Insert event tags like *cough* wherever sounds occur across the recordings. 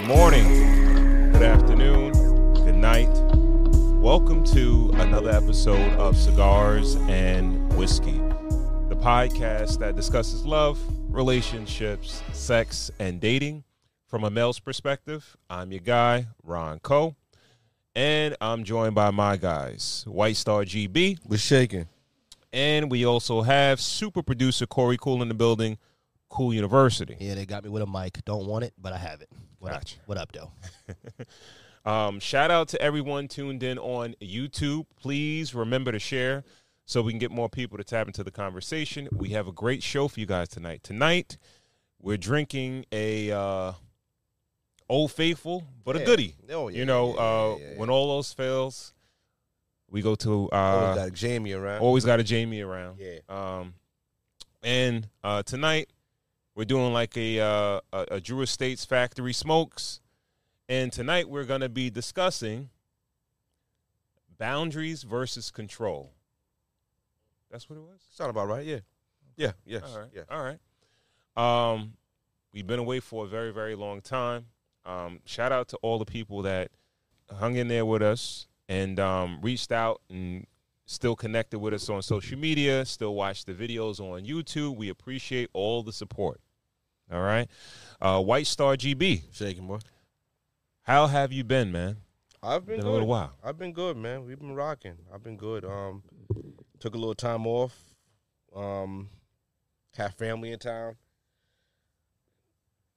Good morning, good afternoon, good night. Welcome to another episode of Cigars and Whiskey, the podcast that discusses love, relationships, sex, and dating from a male's perspective. I'm your guy, Ron Coe, and I'm joined by my guys, White Star GB, We're shaking. and we also have super producer Corey Cool in the building, Cool University. Yeah, they got me with a mic. Don't want it, but I have it. What Gotcha. up? What up, though? *laughs* Um, shout out to everyone tuned in on YouTube. Please remember to share so we can get more people to tap into the conversation. We have a great show for you guys tonight. Tonight, we're drinking a uh, Old Faithful, but a Yeah. goodie. Oh, yeah, you know, yeah, uh, when all else fails, we go to Always uh, got a Jamie around. always got a Jamie around. Yeah. Um, and uh, tonight we're doing like a, uh, a a Drew Estates Factory Smokes, and tonight we're gonna be discussing boundaries versus control. That's what it was. Sound about right? Yeah. Yeah. Yes. All right. Yeah. All right. Um, we've been away for a very, very long time. Um, shout out to all the people that hung in there with us and um, reached out and still connected with us on social media, still watch the videos on YouTube. We appreciate all the support. All right. Uh, White Star GB, Shaking, boy. how have you been, man? I've been, Been a good. little while. I've been good, man. We've been rocking. I've been good. Um, took a little time off. Um, had family in town.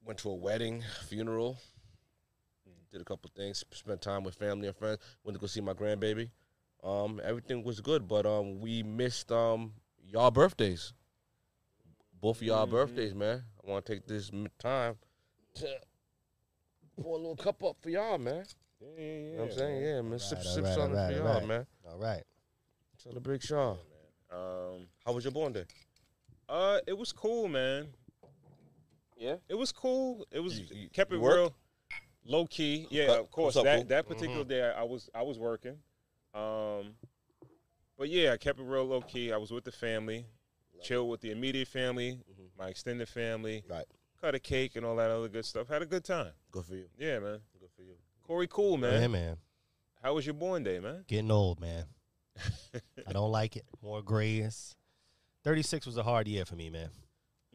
Went to a wedding, funeral. Did a couple things. Spent time with family and friends. Went to go see my grandbaby. Um, everything was good, but um, we missed um y'all birthdays. Both of y'all Mhm. birthdays, man. I want to take this time to pour a little cup up for y'all, man. Yeah, yeah, yeah. You know what I'm saying? Yeah, man. Sip, Alright, sip alright, something alright, for y'all, alright. man. All right. Celebrate Shaw. Um, How was your born day? uh, it was cool, man. Yeah. It was cool. It was You- you- kept it real, low key. Yeah, Okay. of course. Up, that fool? that particular day, I was I was working. Um, but yeah, I kept it real low key. I was with the family, chilled with the immediate family, Mhm. My extended family, Right. cut a cake and all that other good stuff. Had a good time. Good for you. Yeah, man. Good for you. Corey, cool, Man. Yeah, man. man. How was your born day, man? Getting old, man. *laughs* I don't like it. More grays. 36 was a hard year for me, man.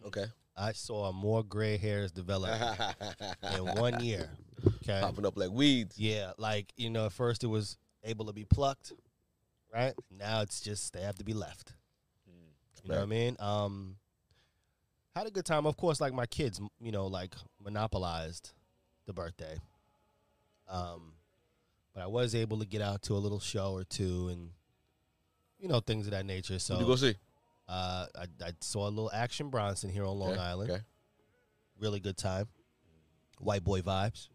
Okay. I saw more gray hairs develop *laughs* in one year. Okay. Popping up like weeds. Yeah, like, you know, at first it was able to be plucked, right? Now it's just they have to be left. You know what I mean? Um, had a good time. Of course, like my kids, you know, like monopolized the birthday. Um, but I was able to get out to a little show or two and, you know, things of that nature. So Who'd you go see? uh, I, I saw a little Action Bronson here on Long Okay, Island. Okay. Really good time. White boy vibes.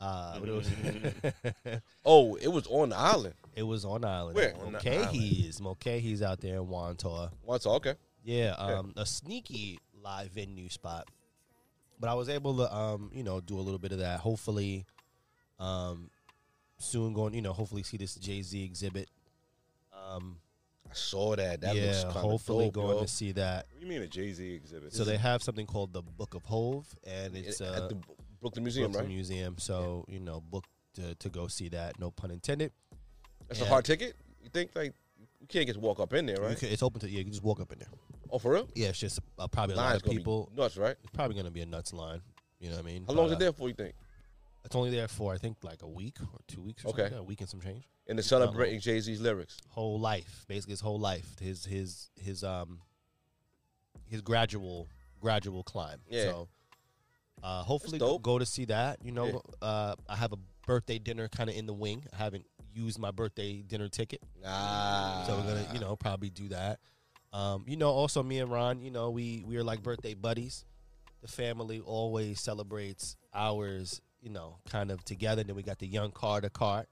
Uh, it was *laughs* Oh, it was on the island. it was on the island. Where? Mulcahy's. Mulcahy's out there in Wantagh. Once. Okay. Yeah, um, a sneaky live venue spot. But I was able to, um, you know, do a little bit of that. Hopefully, um, soon going, you know, hopefully see this Jay Z exhibit. Um, I saw that. That yeah, looks kind of hopefully dope, going yo. to see that. What do you mean a Jay Z exhibit? So they have something called the Book of Hove, and it's at uh, the Brooklyn Museum, Brooklyn right? Museum. So you know, book to, to go see that. No pun intended. That's Yeah. a hard ticket. You think like you can't just walk up in there, You right? can- it's open to yeah. You can just walk up in there. Oh, for real? Yeah, it's just uh, probably a lot of gonna be people. nuts, right? It's probably going to be a nuts line. You know what I mean? How long is it uh, there for? You think? It's only there for I think like a week or two weeks. Or Okay. something, a week and some change. And they're celebrating Jay Z's lyrics. Whole life, basically his whole life, his his his um his gradual gradual climb. Yeah. So uh, hopefully go, dope. go to see that. You know, uh, I have a birthday dinner kind of in the wing. I haven't used my birthday dinner ticket, Ah. so we're gonna you know probably do that. Um, you know, also me and Ron, you know, we we are like birthday buddies. The family always celebrates ours, you know, kind of together. Then we got the young Carter cart.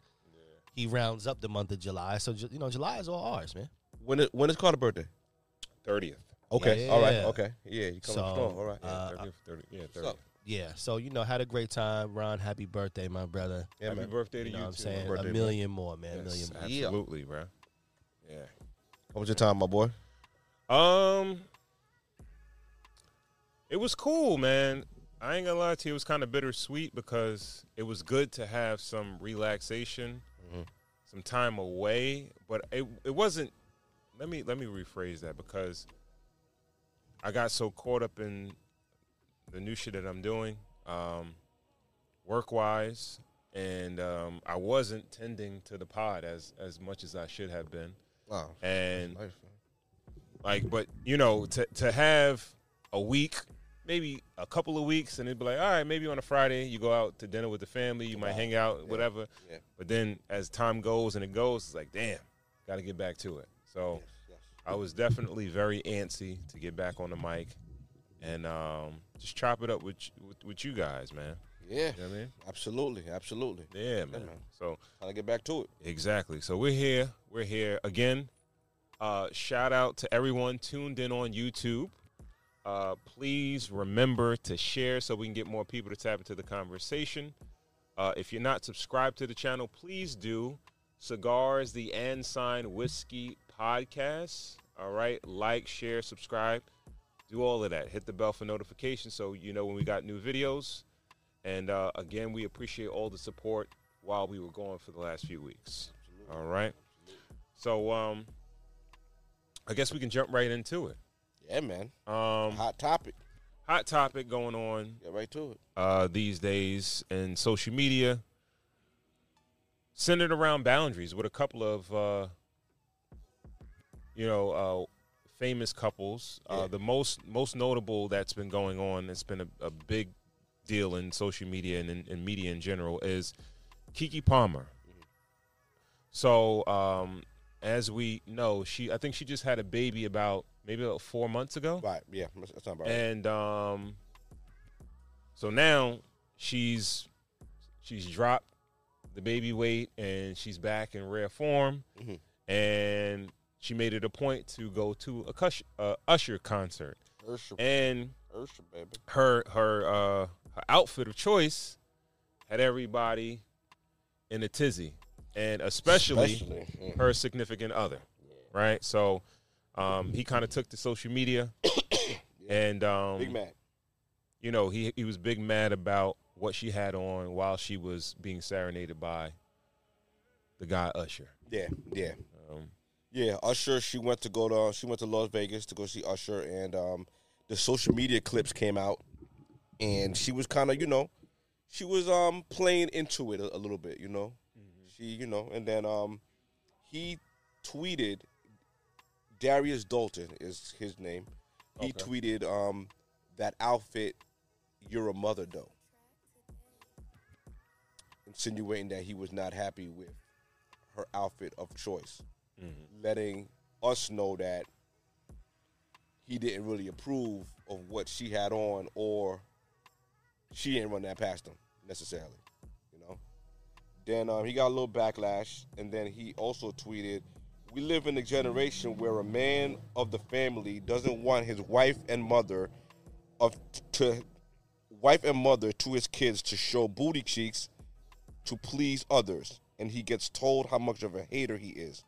He rounds up the month of July, so Ju- you know, July is all ours, man. When is, when is Carter's birthday? thirtieth. Okay. Yeah. All right. Okay. Yeah. You coming So, strong. All right. uh, Yeah, 30th, 30, yeah, What's 30th. Yeah, so you know, had a great time. Ron, happy birthday, my brother. Yeah, Happy man. birthday to You you, know what I'm saying? Birthday, a bro. million more, man. a Yes, million more. Absolutely, bro. Yeah. How was your time, my boy? Um, it was cool, man. I ain't gonna lie to you, it was kind of bittersweet because it was good to have some relaxation, Mhm. some time away, but it it wasn't. Let me let me rephrase that because I got so caught up in the new shit that I'm doing, um, work wise, and um, I wasn't tending to the pod as as much as I should have been, Wow. and Life, man. Like, but you know, to to have a week, maybe a couple of weeks, and it'd be like, all right, maybe on a Friday you go out to dinner with the family, you might Wow. hang out, Yeah. whatever. Yeah. But then as time goes and it goes, it's like, damn, got to get back to it. So Yes, yes. I was definitely very antsy to get back on the mic and um, just chop it up with, with with you guys, man. Yeah. You know what I mean? Absolutely. Absolutely. Yeah, man. man. So Trying to get back to it. Exactly. So we're here. We're here again. Uh, shout out to everyone tuned in on YouTube. Uh, please remember to share so we can get more people to tap into the conversation. Uh, if you're not subscribed to the channel, please do. Cigars, the Ensign Whiskey Podcast. All right. Like, share, subscribe. Do all of that. Hit the bell for notifications so you know when we got new videos. And uh, again, we appreciate all the support while we were going for the last few weeks. All right. So um I guess we can jump right into it. Yeah, man. Um Hot topic. hot topic going on Get right to it. uh these days in social media centered around boundaries with a couple of uh you know uh famous couples. Uh Yeah. the most most notable that's been going on, it's been a, a big deal in social media and in, in media in general is Keke Palmer. So, um, as we know, she I think she just had a baby about maybe about four months ago, Right. Yeah. That's that's not about right. and um, so now she's she's dropped the baby weight and she's back in rare form, Mhm. and she made it a point to go to a Cush, uh, Usher concert, Ursha, and Ursha, baby. her her uh her outfit of choice had everybody in a tizzy, and especially, Especially, mm. her significant other, right? So um, he kind of took to social media, *coughs* and um, Big man. you know he he was big mad about what she had on while she was being serenaded by the guy Usher. Yeah. Yeah. Um, Yeah, Usher. She went to go to she went to Las Vegas to go see Usher, and um, the social media clips came out, and she was kind of you know, she was um playing into it a, a little bit, you know. She you know, and then um, he tweeted. Darius Dalton is his name. He Okay. tweeted um that outfit, you're a mother though, insinuating that he was not happy with her outfit of choice letting us know that he didn't really approve of what she had on or she didn't run that past him necessarily then um, he got a little backlash and then he also tweeted we live in a generation where a man of the family doesn't want his wife and mother of to wife and mother to his kids to show booty cheeks to please others and he gets told how much of a hater he is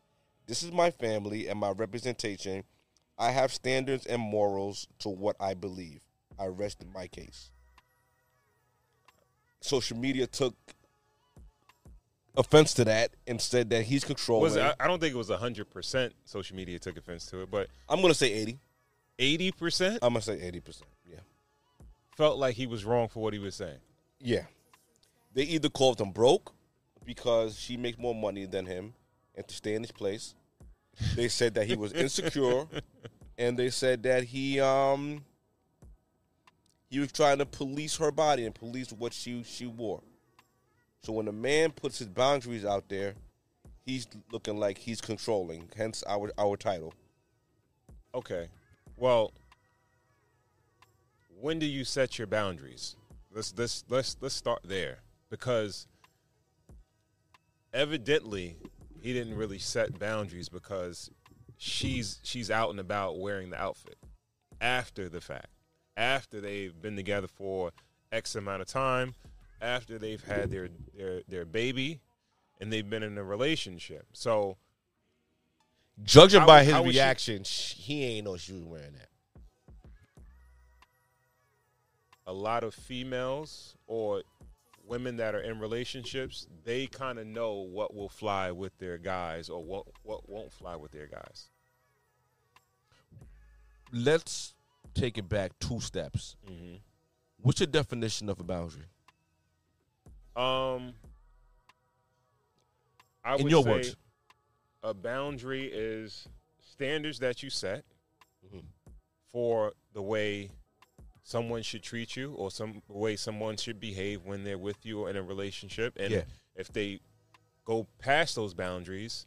this is my family and my representation. I have standards and morals to what I believe. I rest in my case. Social media took offense to that and said that he's controlling. was I, I don't think it was hundred percent social media took offense to it, but I'm gonna say 80. eighty percent I'm gonna say 80 percent. Yeah, felt like he was wrong for what he was saying. yeah. They either called him broke because she makes more money than him and to stay in his place. They said that he was insecure, *laughs* and they said that he um he was trying to police her body and police what she she wore. So when a man puts his boundaries out there, he's looking like he's controlling. Hence our our title. Okay. Well, when do you set your boundaries? Let's let's let's let's start there because evidently he didn't really set boundaries because she's she's out and about wearing the outfit after the fact. After they've been together for X amount of time, after they've had their their their baby and they've been in a relationship. So Judging How- by his she- reaction, sh he ain't know she was wearing that. a lot of females or women that are in relationships, they kind of know what will fly with their guys or what what won't fly with their guys. Let's take it back two steps. Mm-hmm. What's your definition of a boundary? Um, I In your words. a boundary is standards that you set Mhm. for the way someone should treat you or some way someone should behave when they're with you or in a relationship. And Yeah. if they go past those boundaries,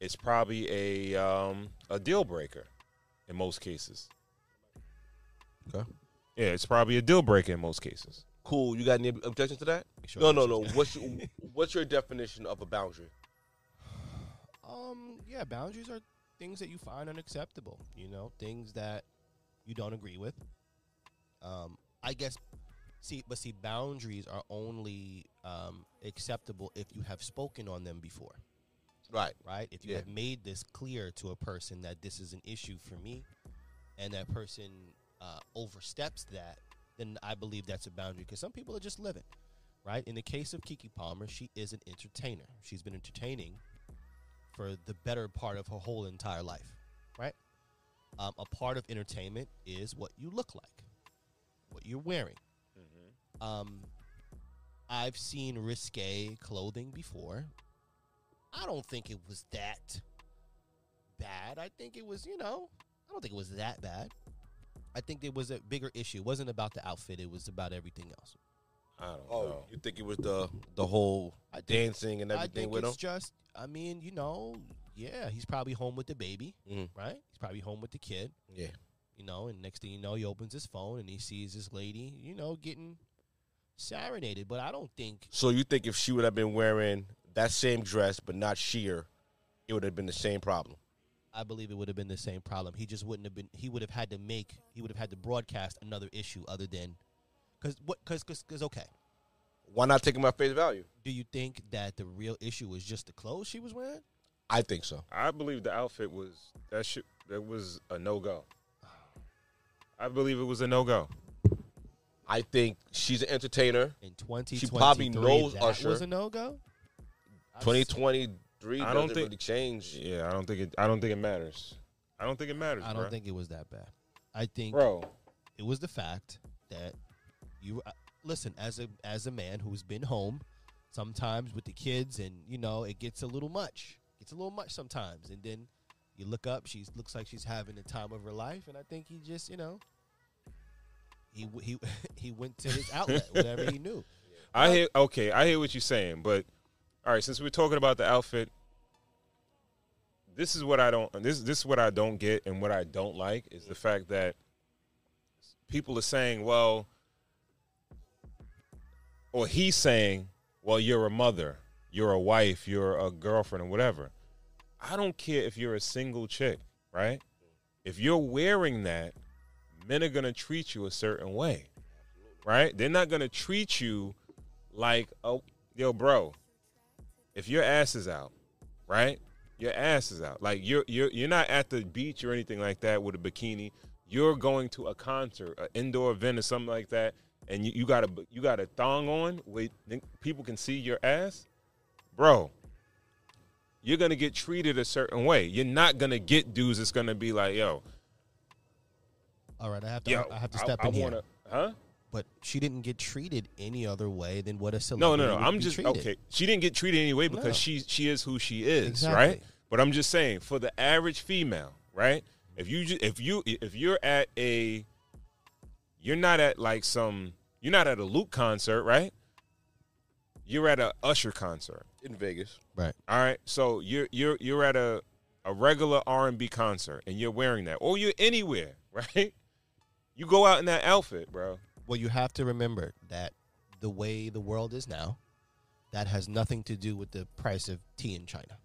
it's probably a um, a deal breaker in most cases. Okay. Yeah, it's probably a deal breaker in most cases. Cool. You got any objection to that? Sure No, no, no. *laughs* What's your, what's your definition of a boundary? Um, yeah, boundaries are things that you find unacceptable. You know, things that you don't agree with. Um, I guess. See, but see, boundaries are only um, acceptable if you have spoken on them before, Right. right? If you Yeah. have made this clear to a person that this is an issue for me, and that person uh, oversteps that, then I believe that's a boundary. Because some people are just living, right? In the case of Keke Palmer, she is an entertainer. She's been entertaining for the better part of her whole entire life, right? Um, a part of entertainment is what you look like, what you're wearing. Um, I've seen risque clothing before. I don't think it was that bad. I think it was, you know, I don't think it was that bad. I think there was a bigger issue. It wasn't about the outfit. It was about everything else. I don't Oh, know. you think it was the the whole think- dancing and I everything think with it's him? just, I mean, you know, yeah, he's probably home with the baby, Mhm. right? He's probably home with the kid, Yeah. you know, and next thing you know, he opens his phone and he sees this lady, you know, getting serenaded. But I don't think, So you think if she would have been wearing that same dress but not sheer, it would have been the same problem? I believe it would have been the same problem. He just wouldn't have been, he would have had to make, he would have had to broadcast another issue other than, because what, because, because, cause okay. Why not take him at face value? Do you think that the real issue was just the clothes she was wearing? I think so. I believe the outfit was that shit. That was a no go. I believe it was a no go. I think she's an entertainer. In 2023, probably knows that Usher. was a no-go? 2023 I doesn't don't think- really change. Yeah, I don't think it. I don't think it matters. I don't think it matters. I don't bruh. think it was that bad. I think bro. it was the fact that you uh, listen as a as a man who's been home sometimes with the kids and you know it gets a little much gets a little much sometimes and then you look up she looks like she's having the time of her life and i think he just you know he he *laughs* he went to his outlet whatever he knew I hear. Okay, I hear what you're saying, but all right. Since we're talking about the outfit, this is what I don't. This this is what I don't get, and what I don't like is the fact that people are saying, "Well," or he's saying, "Well, you're a mother, you're a wife, you're a girlfriend, or whatever." I don't care if you're a single chick, right? If you're wearing that, men are gonna treat you a certain way, right? They're not gonna treat you like, oh, yo, bro, if your ass is out, right? Your ass is out. Like you're you're you're not at the beach or anything like that with a bikini. You're going to a concert, an indoor event or something like that, and you, you got a you got a thong on where people can see your ass, bro. You're gonna get treated a certain way. You're not gonna get dudes that's gonna be like, yo, all right i have to yo, i have to step I, in I here wanna, huh? But she didn't get treated any other way than what a No, celebrity no, no. would I'm just treated. okay. She didn't get treated anyway because No. she she is who she is, Exactly. right? But I'm just saying for the average female, right? If you ju- if you if you're at a you're not at like some you're not at a Luke concert, right? You're at a Usher concert. In Vegas. right All right. So you're you're you're at a a regular R&B concert and you're wearing that or you're anywhere, *laughs* right? You go out in that outfit, bro. Well, you have to remember that the way the world is now, that has nothing to do with the price of tea in China.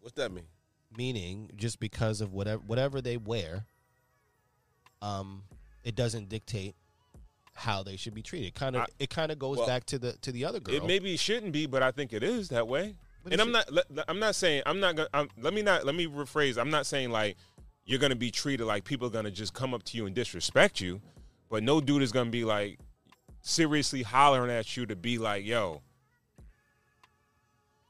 What's that mean? Meaning, just because of whatever whatever they wear, um, it doesn't dictate how they should be treated. Kind of, it kind of goes well, back to the to the other girl. It maybe shouldn't be, but I think it is that way. But and I'm not. let- I'm not saying. I'm not gonna. I'm, let me not. Let me rephrase. I'm not saying like you're gonna be treated like people are gonna just come up to you and disrespect you, but no dude is gonna be like, seriously hollering at you to be like, yo,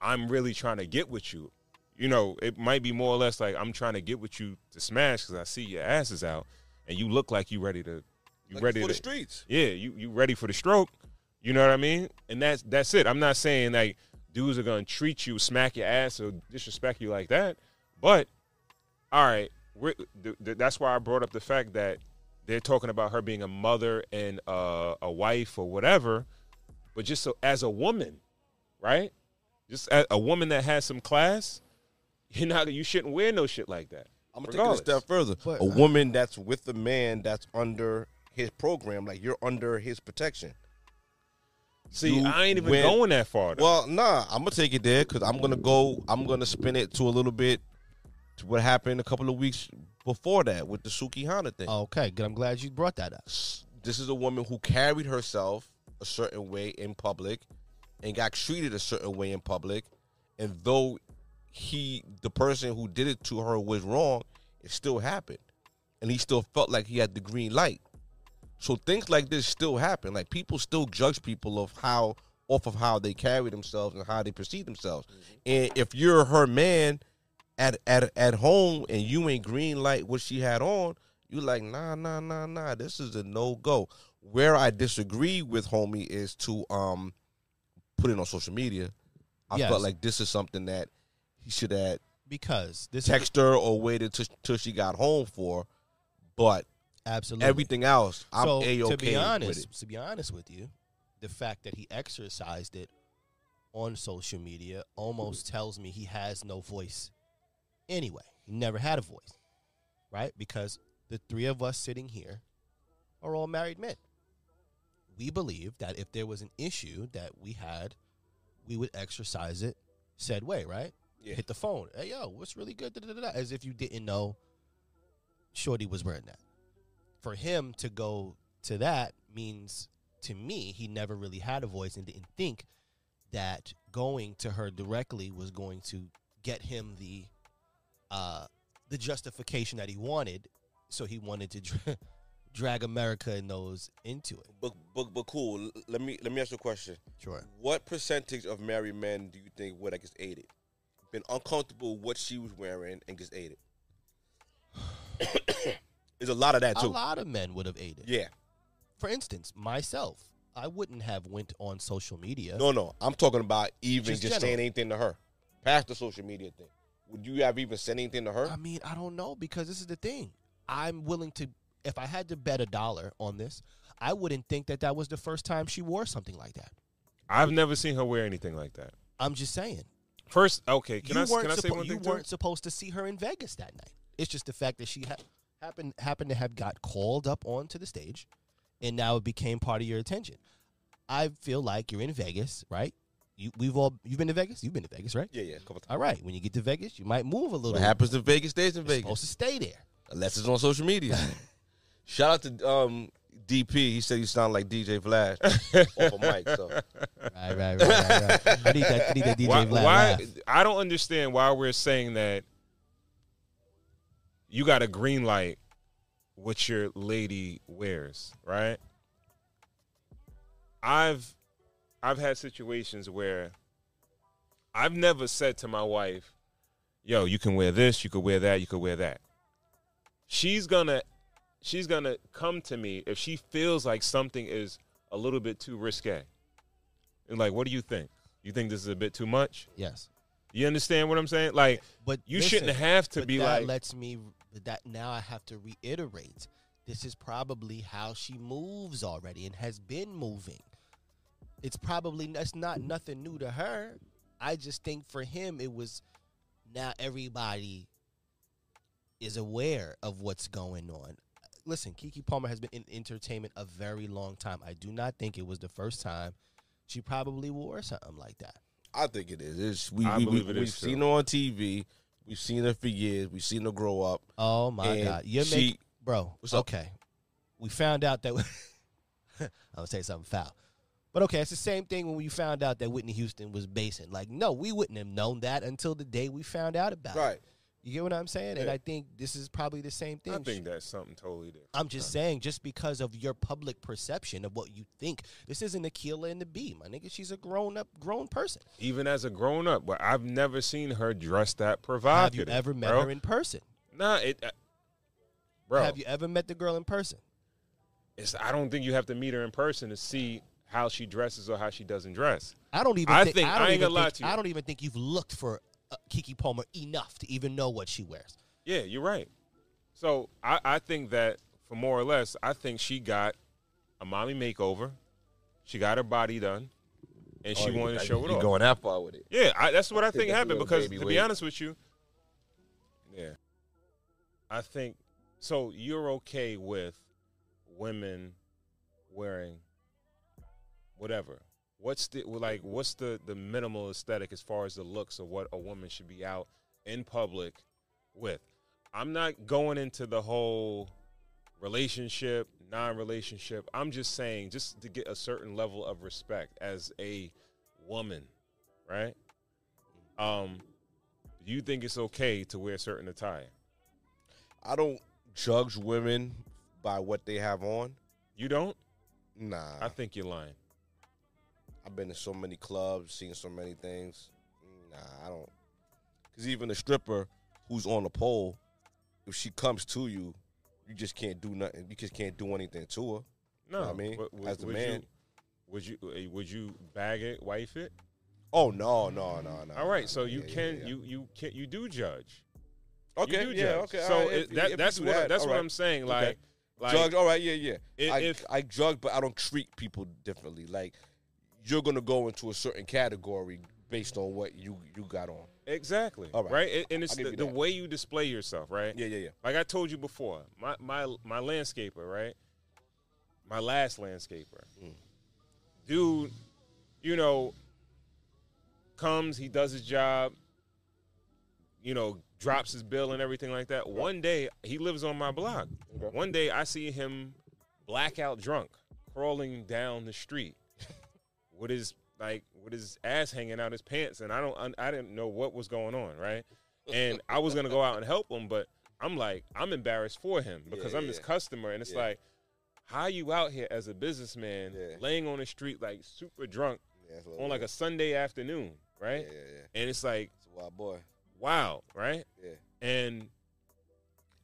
I'm really trying to get with you. You know, it might be more or less like I'm trying to get with you to smash because I see your ass is out and you look like you ready to, you Like, ready for to, the streets. yeah, you you ready for the stroke. You know what I mean? And that's that's it. I'm not saying like dudes are gonna treat you, smack your ass, or disrespect you like that. But all right, we're, th- th- that's why I brought up the fact that they're talking about her being a mother and uh, a wife or whatever. But just so, as a woman, right? Just a, a woman that has some class, *laughs* you're not you shouldn't wear no shit like that. I'm gonna take it a step further. But- a woman that's with a man that's under his program, like you're under his protection. See, You I ain't even went- going that far. Though. Well, nah, I'm gonna take it there because I'm gonna go. I'm gonna spin it to a little bit to what happened a couple of weeks before that with the Sukihana thing. Okay, good. I'm glad you brought that up. This is a woman who carried herself a certain way in public and got treated a certain way in public, and though he, the person who did it to her, was wrong, it still happened, and he still felt like he had the green light. So things like this still happen. Like people still judge people of how off of how they carry themselves and how they perceive themselves. Mm-hmm. And if you're her man at at at home and you ain't green light what she had on, you like nah nah nah nah. This is a no go. Where I disagree with homie is to um put it on social media. I Yes. felt like this is something that he should have Because this text her or waited till, till she got home for. But absolutely everything else, I'm so a okay to be with honest, to be honest with you, the fact that he exercised it on social media almost tells me he has no voice. Anyway, he never had a voice, right? Because the three of us sitting here are all married men. We believe that if there was an issue that we had, we would exercise it said way, right? Yeah. Hit the phone. Hey, yo, what's really good? Da-da-da-da. As if you didn't know Shorty was wearing that. For him to go to that means, to me, he never really had a voice and didn't think that going to her directly was going to get him the uh, the justification that he wanted. So he wanted to dra- *laughs* drag America and those into it. But, but but cool. Let me let me ask you a question. Sure. What percentage of married men do you think would have just ate it? Been uncomfortable with what she was wearing and just ate it. *coughs* There's a lot of that too. A lot of men would have ate it. Yeah. For instance, myself, I wouldn't have went on social media. No, no. I'm talking about even Just just, saying anything to her. Past the social media thing. Would you have even said anything to her? I mean, I don't know because this is the thing. I'm willing to, if I had to bet a dollar on this, I wouldn't think that that was the first time she wore something like that. I've never seen her wear anything like that. I'm just saying. First, okay, can you I weren't can I say suppo- one you thing too? weren't supposed to see her in Vegas that night. It's just the fact that she ha- happened happened to have got called up onto the stage, and now it became part of your attention. I feel like you're in Vegas, right? You we've all you've been to Vegas. You've been to Vegas, right? yeah, yeah. A couple times. All right. When you get to Vegas, you might move a little. What happens in Vegas stays in You're Vegas. supposed to stay there. Unless it's on social media. *laughs* Shout out to um, DP. He said you sound like DJ Flash *laughs* off a mic. So Right, right, right, right. right. I need that. I need that DJ why, Vlad why laugh. I don't understand why we're saying that you got a green light what your lady wears, right? I've I've had situations where I've never said to my wife, "Yo, you can wear this, you could wear that, you could wear that." She's gonna she's gonna come to me if she feels like something is a little bit too risque. And like, what do you think? You think this is a bit too much? Yes, You understand what I'm saying? Like, but you listen, shouldn't have to be that like, lets me. That now I have to reiterate. This is probably how she moves already and has been moving. It's probably that's not mm-hmm. nothing new to her. I just think for him it was now everybody is aware of what's going on. Listen, Keke Palmer has been in entertainment a very long time. I do not think it was the first time she probably wore something like that. I think it is. It's, we, I we, believe we, it we've is, seen too. her on TV. We've seen her for years. We've seen her grow up. Oh my And god, you're she- making bro. What's up? okay, we found out that *laughs* I'm gonna say something foul, but okay, it's the same thing when we found out that Whitney Houston was basing. Like, no, we wouldn't have known that until the day we found out about it. Right. You get what I'm saying? And I think this is probably the same thing. I think that's something totally different. I'm just saying, just because of your public perception of what you think, this isn't Akeelah and the Bee, my nigga. She's a grown up, grown person. Even as a grown up, but I've never seen her dress that provocative. Have you ever met bro. her in person? Nah, it, uh, bro. Have you ever met the girl in person? it's, I don't think you have to meet her in person to see how she dresses or how she doesn't dress. I don't even. I think, think- I, I don't ain't even gonna lie think, to you. I don't even think you've looked for uh, Keke Palmer enough to even know what she wears. Yeah, you're right. So I, I think that for more or less, I think she got a mommy makeover. She got her body done, and she Oh, you- wanted to show it off. going that far with it? Yeah, I, that's what I, I think think happened because baby to be honest with you, yeah, I think so. You're okay with women wearing whatever. What's the like? What's the the minimal aesthetic as far as the looks of what a woman should be out in public with? I'm not going into the whole relationship, non-relationship. I'm just saying, just to get a certain level of respect as a woman, right? Um, you think it's okay to wear certain attire? I don't judge women by what they have on. You don't? Nah, I think you're lying. I've been to so many clubs, seen so many things. Nah, I don't. Because even a stripper who's on the pole, if she comes to you, you just can't do nothing. You just can't do anything to her. No, I mean, but would- as the man- you, would you uh, would you bag it, wife it? Oh no, no, no, no. All right, so you yeah, yeah, can yeah. you you can you do judge. okay, you do yeah, judge. okay. So right, it, if- that if that's what that, that's what right. I'm saying. Like Okay. like judge. All right, yeah, yeah. i- I if I judge, but I don't treat people differently. Like you're gonna go into a certain category based on what you you got on. exactly All right. right, And- and it's the, the way you display yourself, right? Yeah, yeah, yeah. Like I told you before, my my my landscaper, right? My last landscaper, Mm. dude, you know, comes, he does his job, you know, drops his bill and everything like that. One day, he lives on my block. Okay. One day, I see him blackout drunk, crawling down the street with his like with his ass hanging out his pants, and I don't, I didn't know what was going on, right? And I was gonna go out and help him, but I'm like, I'm embarrassed for him because Yeah, I'm his customer, and it's Yeah. like, how you out here as a businessman, Yeah. laying on the street like super drunk yeah that's a little on like a. Sunday afternoon, right? Yeah, yeah, yeah. And it's like, It's wild boy. wow, right? Yeah. And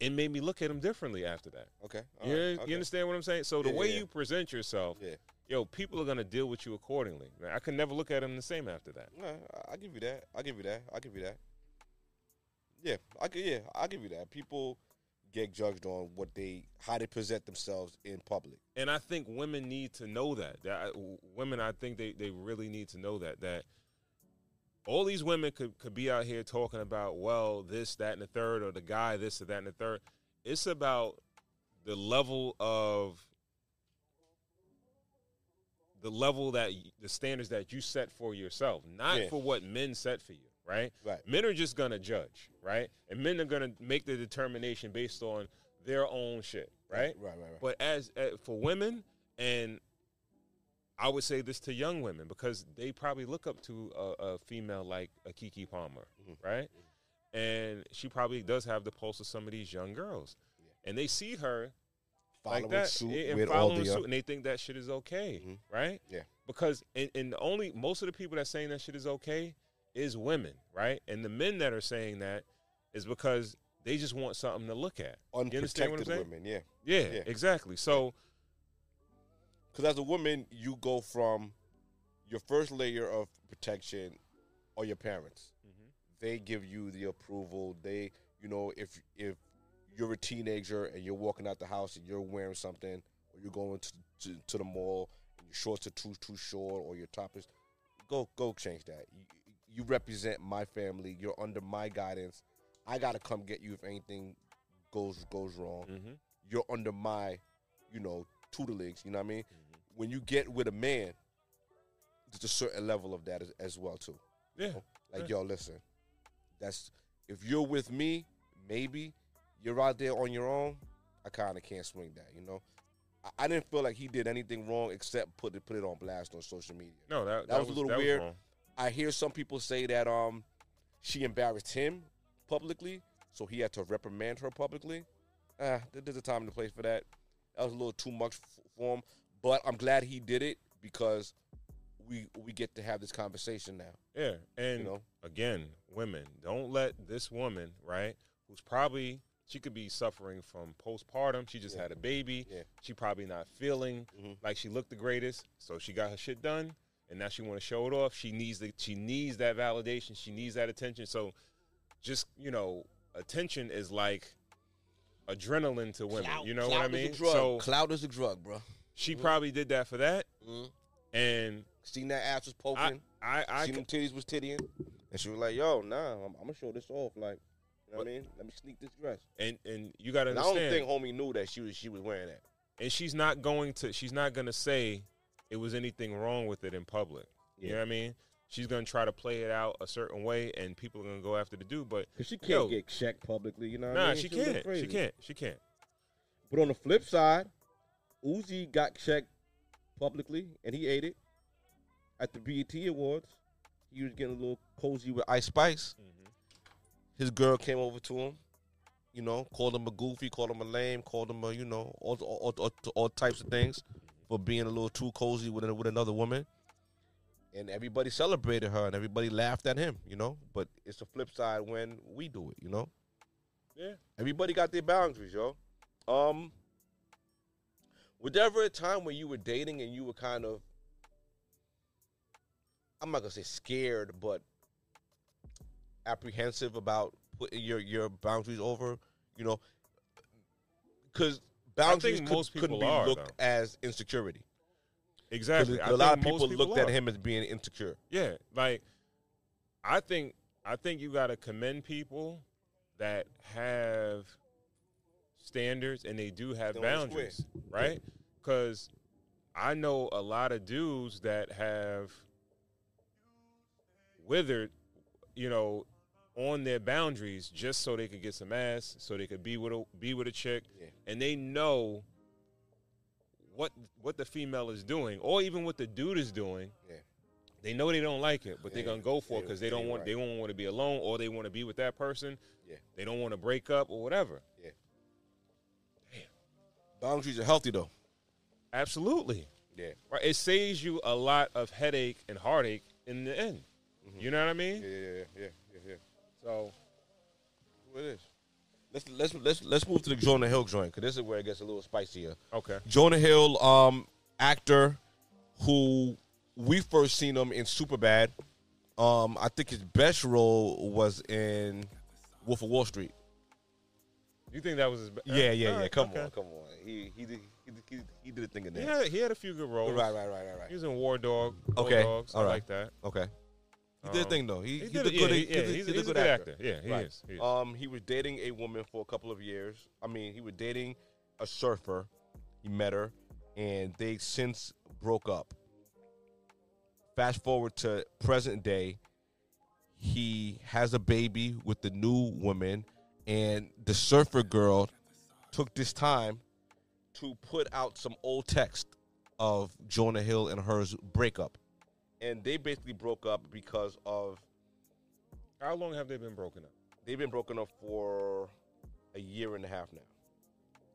it made me look at him differently after that. Okay. You, okay. you understand what I'm saying? So the way yeah, yeah. you present yourself, Yeah. Yo, people are gonna deal with you accordingly. Man, I could never look at him the same after that. No, I- I'll give you that. I'll give you that. I'll give you that. Yeah, I. Yeah, I'll give you that. People get judged on what they, how they present themselves in public. And I think women need to know that. That I- women, I think they, they really need to know that that all these women could could be out here talking about well this that and the third or the guy this or that and the third. It's about the level of the level that the standards that you set for yourself, not Yeah. for what men set for you, right? Right. Men are just gonna judge, right? And men are gonna make the determination based on their own shit, right? Right. Right. Right. But as uh, for women, and I would say this to young women because they probably look up to a, a female like a Keke Palmer, Mhm. right? And she probably does have the pulse of some of these young girls, and they see her Following like that suit and with all following the. uh, suit, and they think that shit is okay, Mhm. right? Yeah. Because and, and the only most of the people that saying that shit is okay is women, right? And the men that are saying that is because they just want something to look at. You understand what I'm unprotected women. Yeah. Yeah, Yeah. exactly. So Because as a woman, you go from your first layer of protection are your parents. They give you the approval. They, you know, if if you're a teenager and you're walking out the house and you're wearing something, or you're going to to, to the mall and your shorts are too too short or your top is, go go change that. You, you represent my family. You're under my guidance. I gotta come get you if anything goes goes wrong hmm you're under my, you know, tutelage. You know what I mean? When you get with a man, there's a certain level of that as, as well too. yeah, Like, Yeah. yo, listen, that's if you're with me, maybe you're out there on your own. I kind of can't swing that. You know, I, I didn't feel like he did anything wrong except put it put it on blast on social media. no, that, That was a little weird. I hear some people say that um she embarrassed him publicly. so he had to reprimand her publicly. Ah, there's a time and a place for that. That was a little too much for him, but I'm glad he did it because we we get to have this conversation now. Yeah, and You know, again, women, don't let this woman, right, who's probably she could be suffering from postpartum. She just Yeah. had a baby. Yeah. She probably not feeling Mhm. like she looked the greatest, so she got her shit done, and now she want to show it off. She needs the she needs that validation. She needs that attention. So, just you know, attention is like adrenaline to women. Clout- you know what I mean? So clout is a drug, bro. she Mhm. probably did that for that, Mm-hmm. and Seen that ass was I poking. I I seen them titties was tittying, and she was like, "Yo, nah, I'm, I'm gonna show this off. Like, you know what I mean? Let me sneak this dress." and and you got to And I don't think homie knew that she was she was wearing that. and she's not going to she's not going to say it was anything wrong with it in public you Yeah. know what i mean she's going to try to play it out a certain way and people are going to go after the dude but Cause she can't Yo. get checked publicly, you know. What nah I mean? she can't she crazy. can't she can't But on the flip side, Uzi got checked publicly, and he ate it at the BET Awards. He was getting a little cozy with Ice Spice. Mm-hmm. His girl came over to him, you know, called him a goofy, called him a lame, called him a, you know, all all, all, all types of things for being a little too cozy with with another woman. And everybody celebrated her, and everybody laughed at him, you know. But it's a flip side when we do it, you know. yeah Everybody got their boundaries, yo. Um, was there ever a time when you were dating and you were kind of, I'm not gonna say scared, but apprehensive about putting your your boundaries over? You know, because boundaries could, most couldn't people be are, looked though. as insecurity. exactly a I lot of most people looked at him as being insecure. yeah like i think i think you got to commend people that have standards and they do have They wanna square. boundaries right because i know a lot of dudes that have withered you know on their boundaries just so they could get some ass so they could be with a be with a chick Yeah. and they know what what the female is doing or even what the dude is doing Yeah. they know they don't like it but they're gonna go for it because they yeah, don't want right. they don't want to be alone or they want to be with that person Yeah. they don't want to break up or whatever Boundaries are healthy though. absolutely Yeah. right it saves you a lot of headache and heartache in the end mm-hmm. you know what i mean Yeah, yeah, yeah, yeah, yeah, yeah. So What it is? Let's let's let's let's move to the Jonah Hill joint because this is where it gets a little spicier. okay Jonah Hill, um, actor who we first seen him in Superbad. Um, I think his best role was in Wolf of Wall Street. you think that was his be- Yeah, yeah, All yeah. right, Come okay. on, come on. He he did he, did- he, he did a thing in he there. had, he had a few good roles Right, right, right, right, he was in war dog War Okay, dogs all i like that Okay. He did a Um, thing though. He, he he did did a good. yeah, he- yeah, he's a- he's, he's he's a good actor. yeah he Right. is, he is. Um, he was dating a woman for a couple of years. I mean, he was dating a surfer. He met her, and they since broke up. Fast forward to present day, he has a baby with the new woman, and the surfer girl took this time to put out some old text of Jonah Hill and hers breakup. And they basically broke up because of how long have they been broken up they've been broken up for a year and a half now.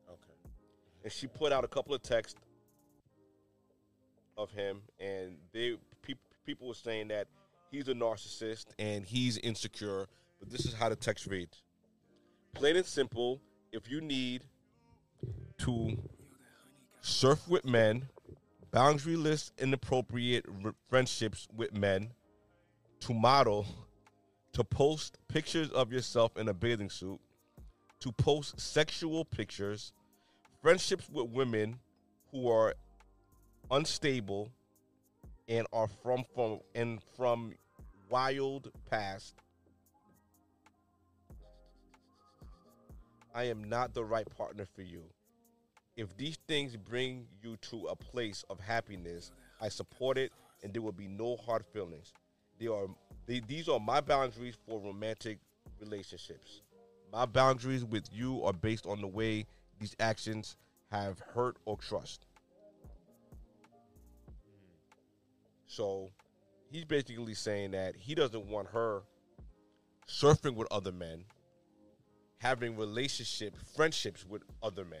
okay And she put out a couple of texts of him, and they pe- people were saying that he's a narcissist and he's insecure. But this is how the text reads: Plain and simple. If you need to surf with men, boundaryless, inappropriate friendships with men, to model, to post pictures of yourself in a bathing suit, to post sexual pictures, friendships with women who are unstable and are from from and from wild past. I am not the right partner for you. If these things bring you to a place of happiness, I support it and there will be no hard feelings. They are they, these are my boundaries for romantic relationships. My boundaries with you are based on the way these actions have hurt or trust. So he's basically saying that he doesn't want her surfing with other men having relationship, friendships with other men,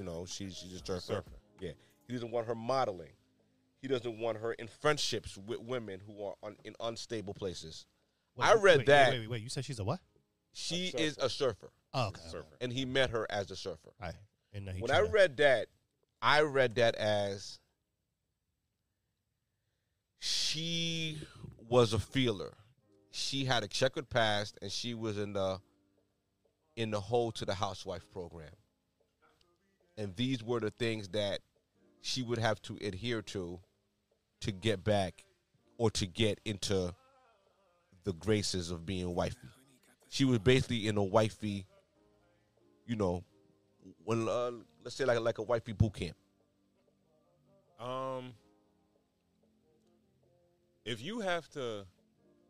you know, she's she's a surfer. Surfer. Yeah, he doesn't want her modeling. He doesn't want her in friendships with women who are un, in unstable places. I read wait, that. Wait, wait, wait. You said she's a what? She is a surfer, Oh, okay. Surfer. and he met her as a surfer. All right. And When I read that, I read that as she was a feeler. She had a checkered past, and she was in the in the Hold to the Housewife program. And these were the things that she would have to adhere to to get back or to get into the graces of being wifey. She was basically in a wifey, you know, when uh, let's say like like a wifey boot camp. Um, if you have to,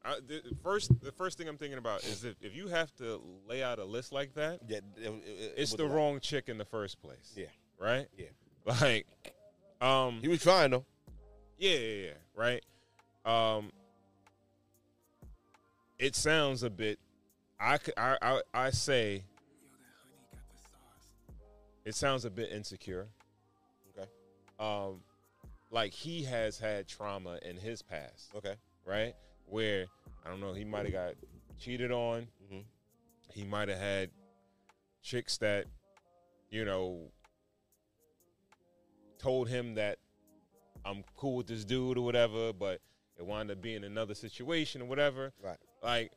I, the first the first thing I'm thinking about is if, if you have to lay out a list like that, Yeah, it's the wrong chick in the first place. Yeah, Right. yeah. Like, um, He was trying though. yeah, yeah, yeah, right. Um, it sounds a bit. I could, I, I, I say. It sounds a bit insecure. Okay. Um, like he has had trauma in his past, Okay. right? Where I don't know, he might have got cheated on. Mhm. He might have had chicks that, you know, told him that I'm cool with this dude or whatever, but it wound up being another situation or whatever. Right. Like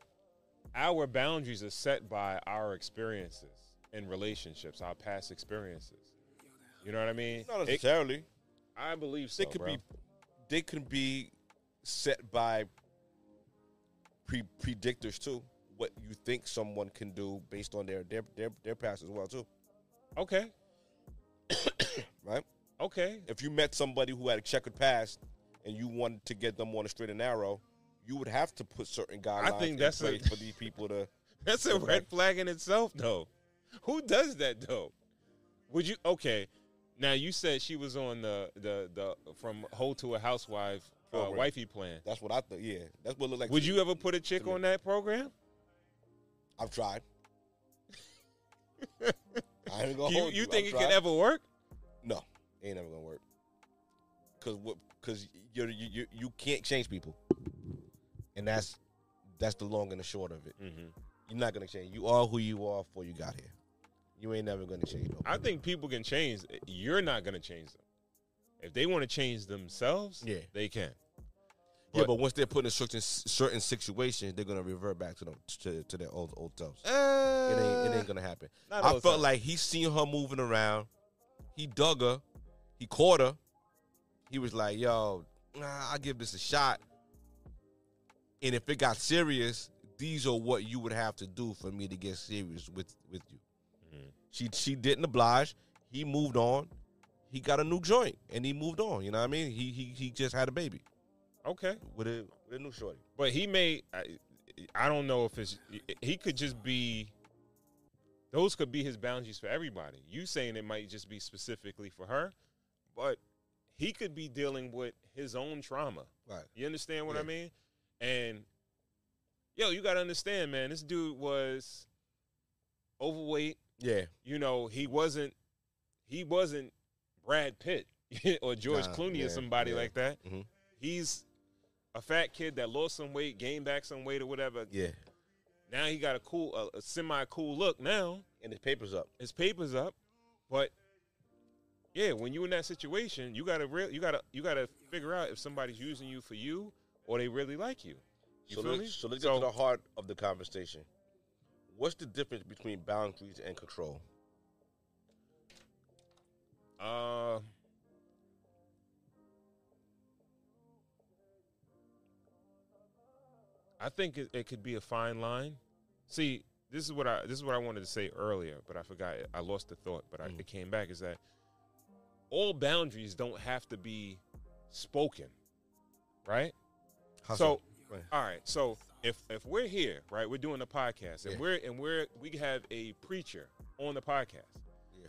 our boundaries are set by our experiences in relationships, our past experiences. You know what I mean? Not It- necessarily. I believe so. they could bro. be they could be set by pre predictors too. What you think someone can do based on their their their, their past as well too. okay. *coughs* Right? Okay. If you met somebody who had a checkered past and you wanted to get them on a straight and narrow, you would have to put certain guidelines I think in that's a- for these people to *laughs* That's a red flag in itself, though. Who does that, though? Would you? Okay. Now you said she was on the the the from hoe to a housewife uh, Program. wifey plan. That's what I thought. Yeah, that's what it looked like. Would you me. ever put a chick on that program? I've tried. *laughs* I ain't gonna You, hold you you. think I've it could tried. ever work? No, it ain't ever gonna work. Cause what? Cause you you you you can't change people, and that's that's the long and the short of it. Mm-hmm. You're not gonna change. You are who you are before you got here. You ain't never gonna change. Nobody. I think people can change. You're not gonna change them. If they want to change themselves, Yeah. they can. Yeah, but once they're put in certain certain situations, they're gonna revert back to them to, to their old old selves. It ain't it ain't gonna happen. I felt like he seen her moving around. He dug her. He caught her. He was like, "Yo, nah, I'll give this a shot." And if it got serious, these are what you would have to do for me to get serious with with you. Mhm. She she didn't oblige. He moved on. He got a new joint and he moved on. You know what I mean? He he he just had a baby okay. with a with a new shorty. But he may. I, I don't know if it's. He could just be. Those could be his boundaries for everybody. You saying it might just be specifically for her, but he could be dealing with his own trauma. Right. You understand what I mean? And yo, you got to understand, man. This dude was overweight. Yeah. You know, he wasn't. He wasn't Brad Pitt *laughs* or George Nah, Clooney yeah, or somebody yeah. like that. Mhm. He's a fat kid that lost some weight, gained back some weight or whatever. Yeah. Now he got a cool, a, a semi cool look. Now And his papers up. his papers up, but yeah, when you're in that situation, you gotta real, you gotta, you gotta figure out if somebody's using you for you or they really like you. You so let's? So let's get to the heart of the conversation. What's the difference between boundaries and control? Uh, I think it, it could be a fine line. See, this is what I this is what I wanted to say earlier, but I forgot. I lost the thought, but I, Mm. it came back. Is that all boundaries don't have to be spoken, right? How so, all right. So if if we're here, right, we're doing a podcast, and Yeah. we're and we're we have a preacher on the podcast. Yeah.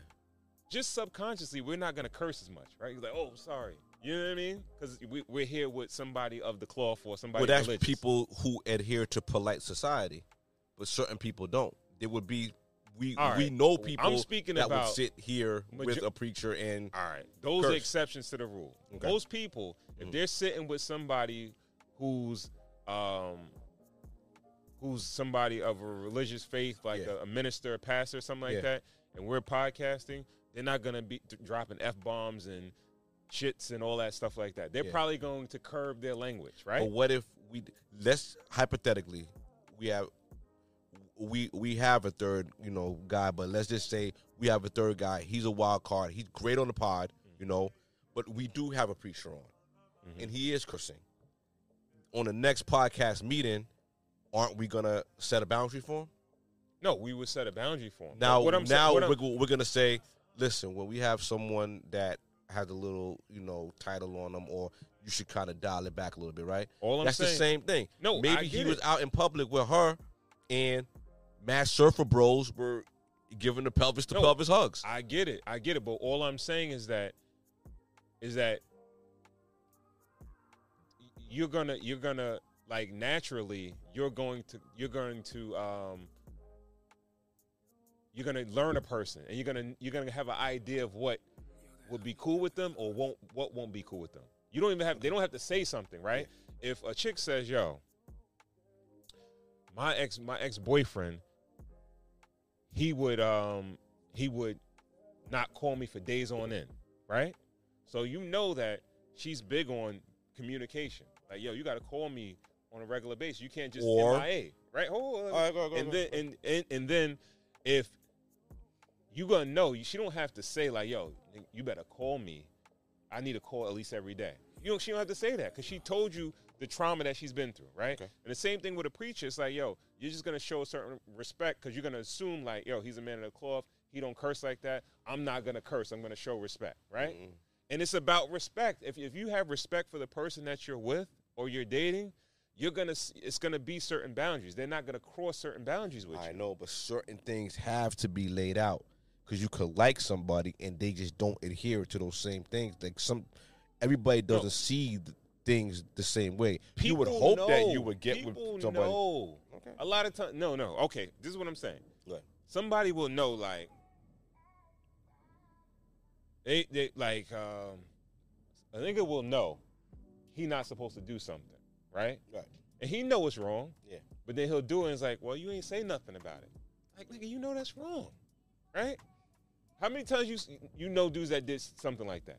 Just subconsciously, we're not gonna curse as much, right? You're like, oh, sorry. You know what I mean? Because we, we're here with somebody of the cloth or somebody. Well, that's religious. people who adhere to polite society, but certain people don't. There would be we All we know people I'm speaking that about would sit here with a preacher and All right, those are exceptions to the rule. Okay. Those people, if Mhm. they're sitting with somebody who's um who's somebody of a religious faith, like Yeah. a, a minister, a pastor, something like Yeah. that, and we're podcasting, they're not gonna be dropping f bombs and shits and all that stuff like that. They're Yeah. probably going to curb their language, right? But what if we let's hypothetically we have we we have a third you know guy, but let's just say we have a third guy. He's a wild card. He's great on the pod, you know, but we do have a preacher on, Mhm. and he is cursing. On the next podcast meeting, aren't we gonna set a boundary for him? no, we would set a boundary for him. Now, what I'm now what I'm- we're, we're gonna say, listen, when we have someone that has a little, you know, title on them, or you should kind of dial it back a little bit, right? all I'm That's saying, the same thing. No, maybe he get was out in public with her, and mass surfer bros were giving the pelvis to No, pelvis hugs. I get it. I get it. But all I'm saying is that is that you're gonna you're gonna like naturally you're going to you're going to um you're gonna learn a person and you're gonna you're gonna have an idea of what would be cool with them or won't what won't be cool with them. You don't even have they don't have to say something, right? If a chick says, "Yo, my ex my ex boyfriend, he would um he would not call me for days on end, right? So you know that she's big on communication. Like, yo, you got to call me on a regular basis. You can't just Or- MIA, right? Hold on. Right, go, go, and go. then and, and and then if you gonna know, she don't have to say like, yo, you better call me. I need a call at least every day. You know, she don't have to say that because she told you the trauma that she's been through, right? Okay. And the same thing with a preacher. It's like, yo, you're just gonna show a certain respect because you're gonna assume like, yo, he's a man of the cloth. He don't curse like that. I'm not gonna curse. I'm gonna show respect, right? Mm-mm. And it's about respect. If if you have respect for the person that you're with or you're dating, you're gonna it's gonna be certain boundaries. They're not gonna cross certain boundaries with I you. I know, but certain things have to be laid out because you could like somebody and they just don't adhere to those same things. Like some, everybody doesn't see th- things the same way. you would People hope that you would get People with somebody. Know. Okay. A lot of times, no, no. Okay, this is what I'm saying. Ahead. Somebody will know, like they, they like um, a nigga will know he not supposed to do something, right? Right. And he know it's wrong. Yeah. But then he'll do it. and It's like, well, you ain't say nothing about it. Like, nigga, you know that's wrong, right? How many times you you know dudes that did something like that?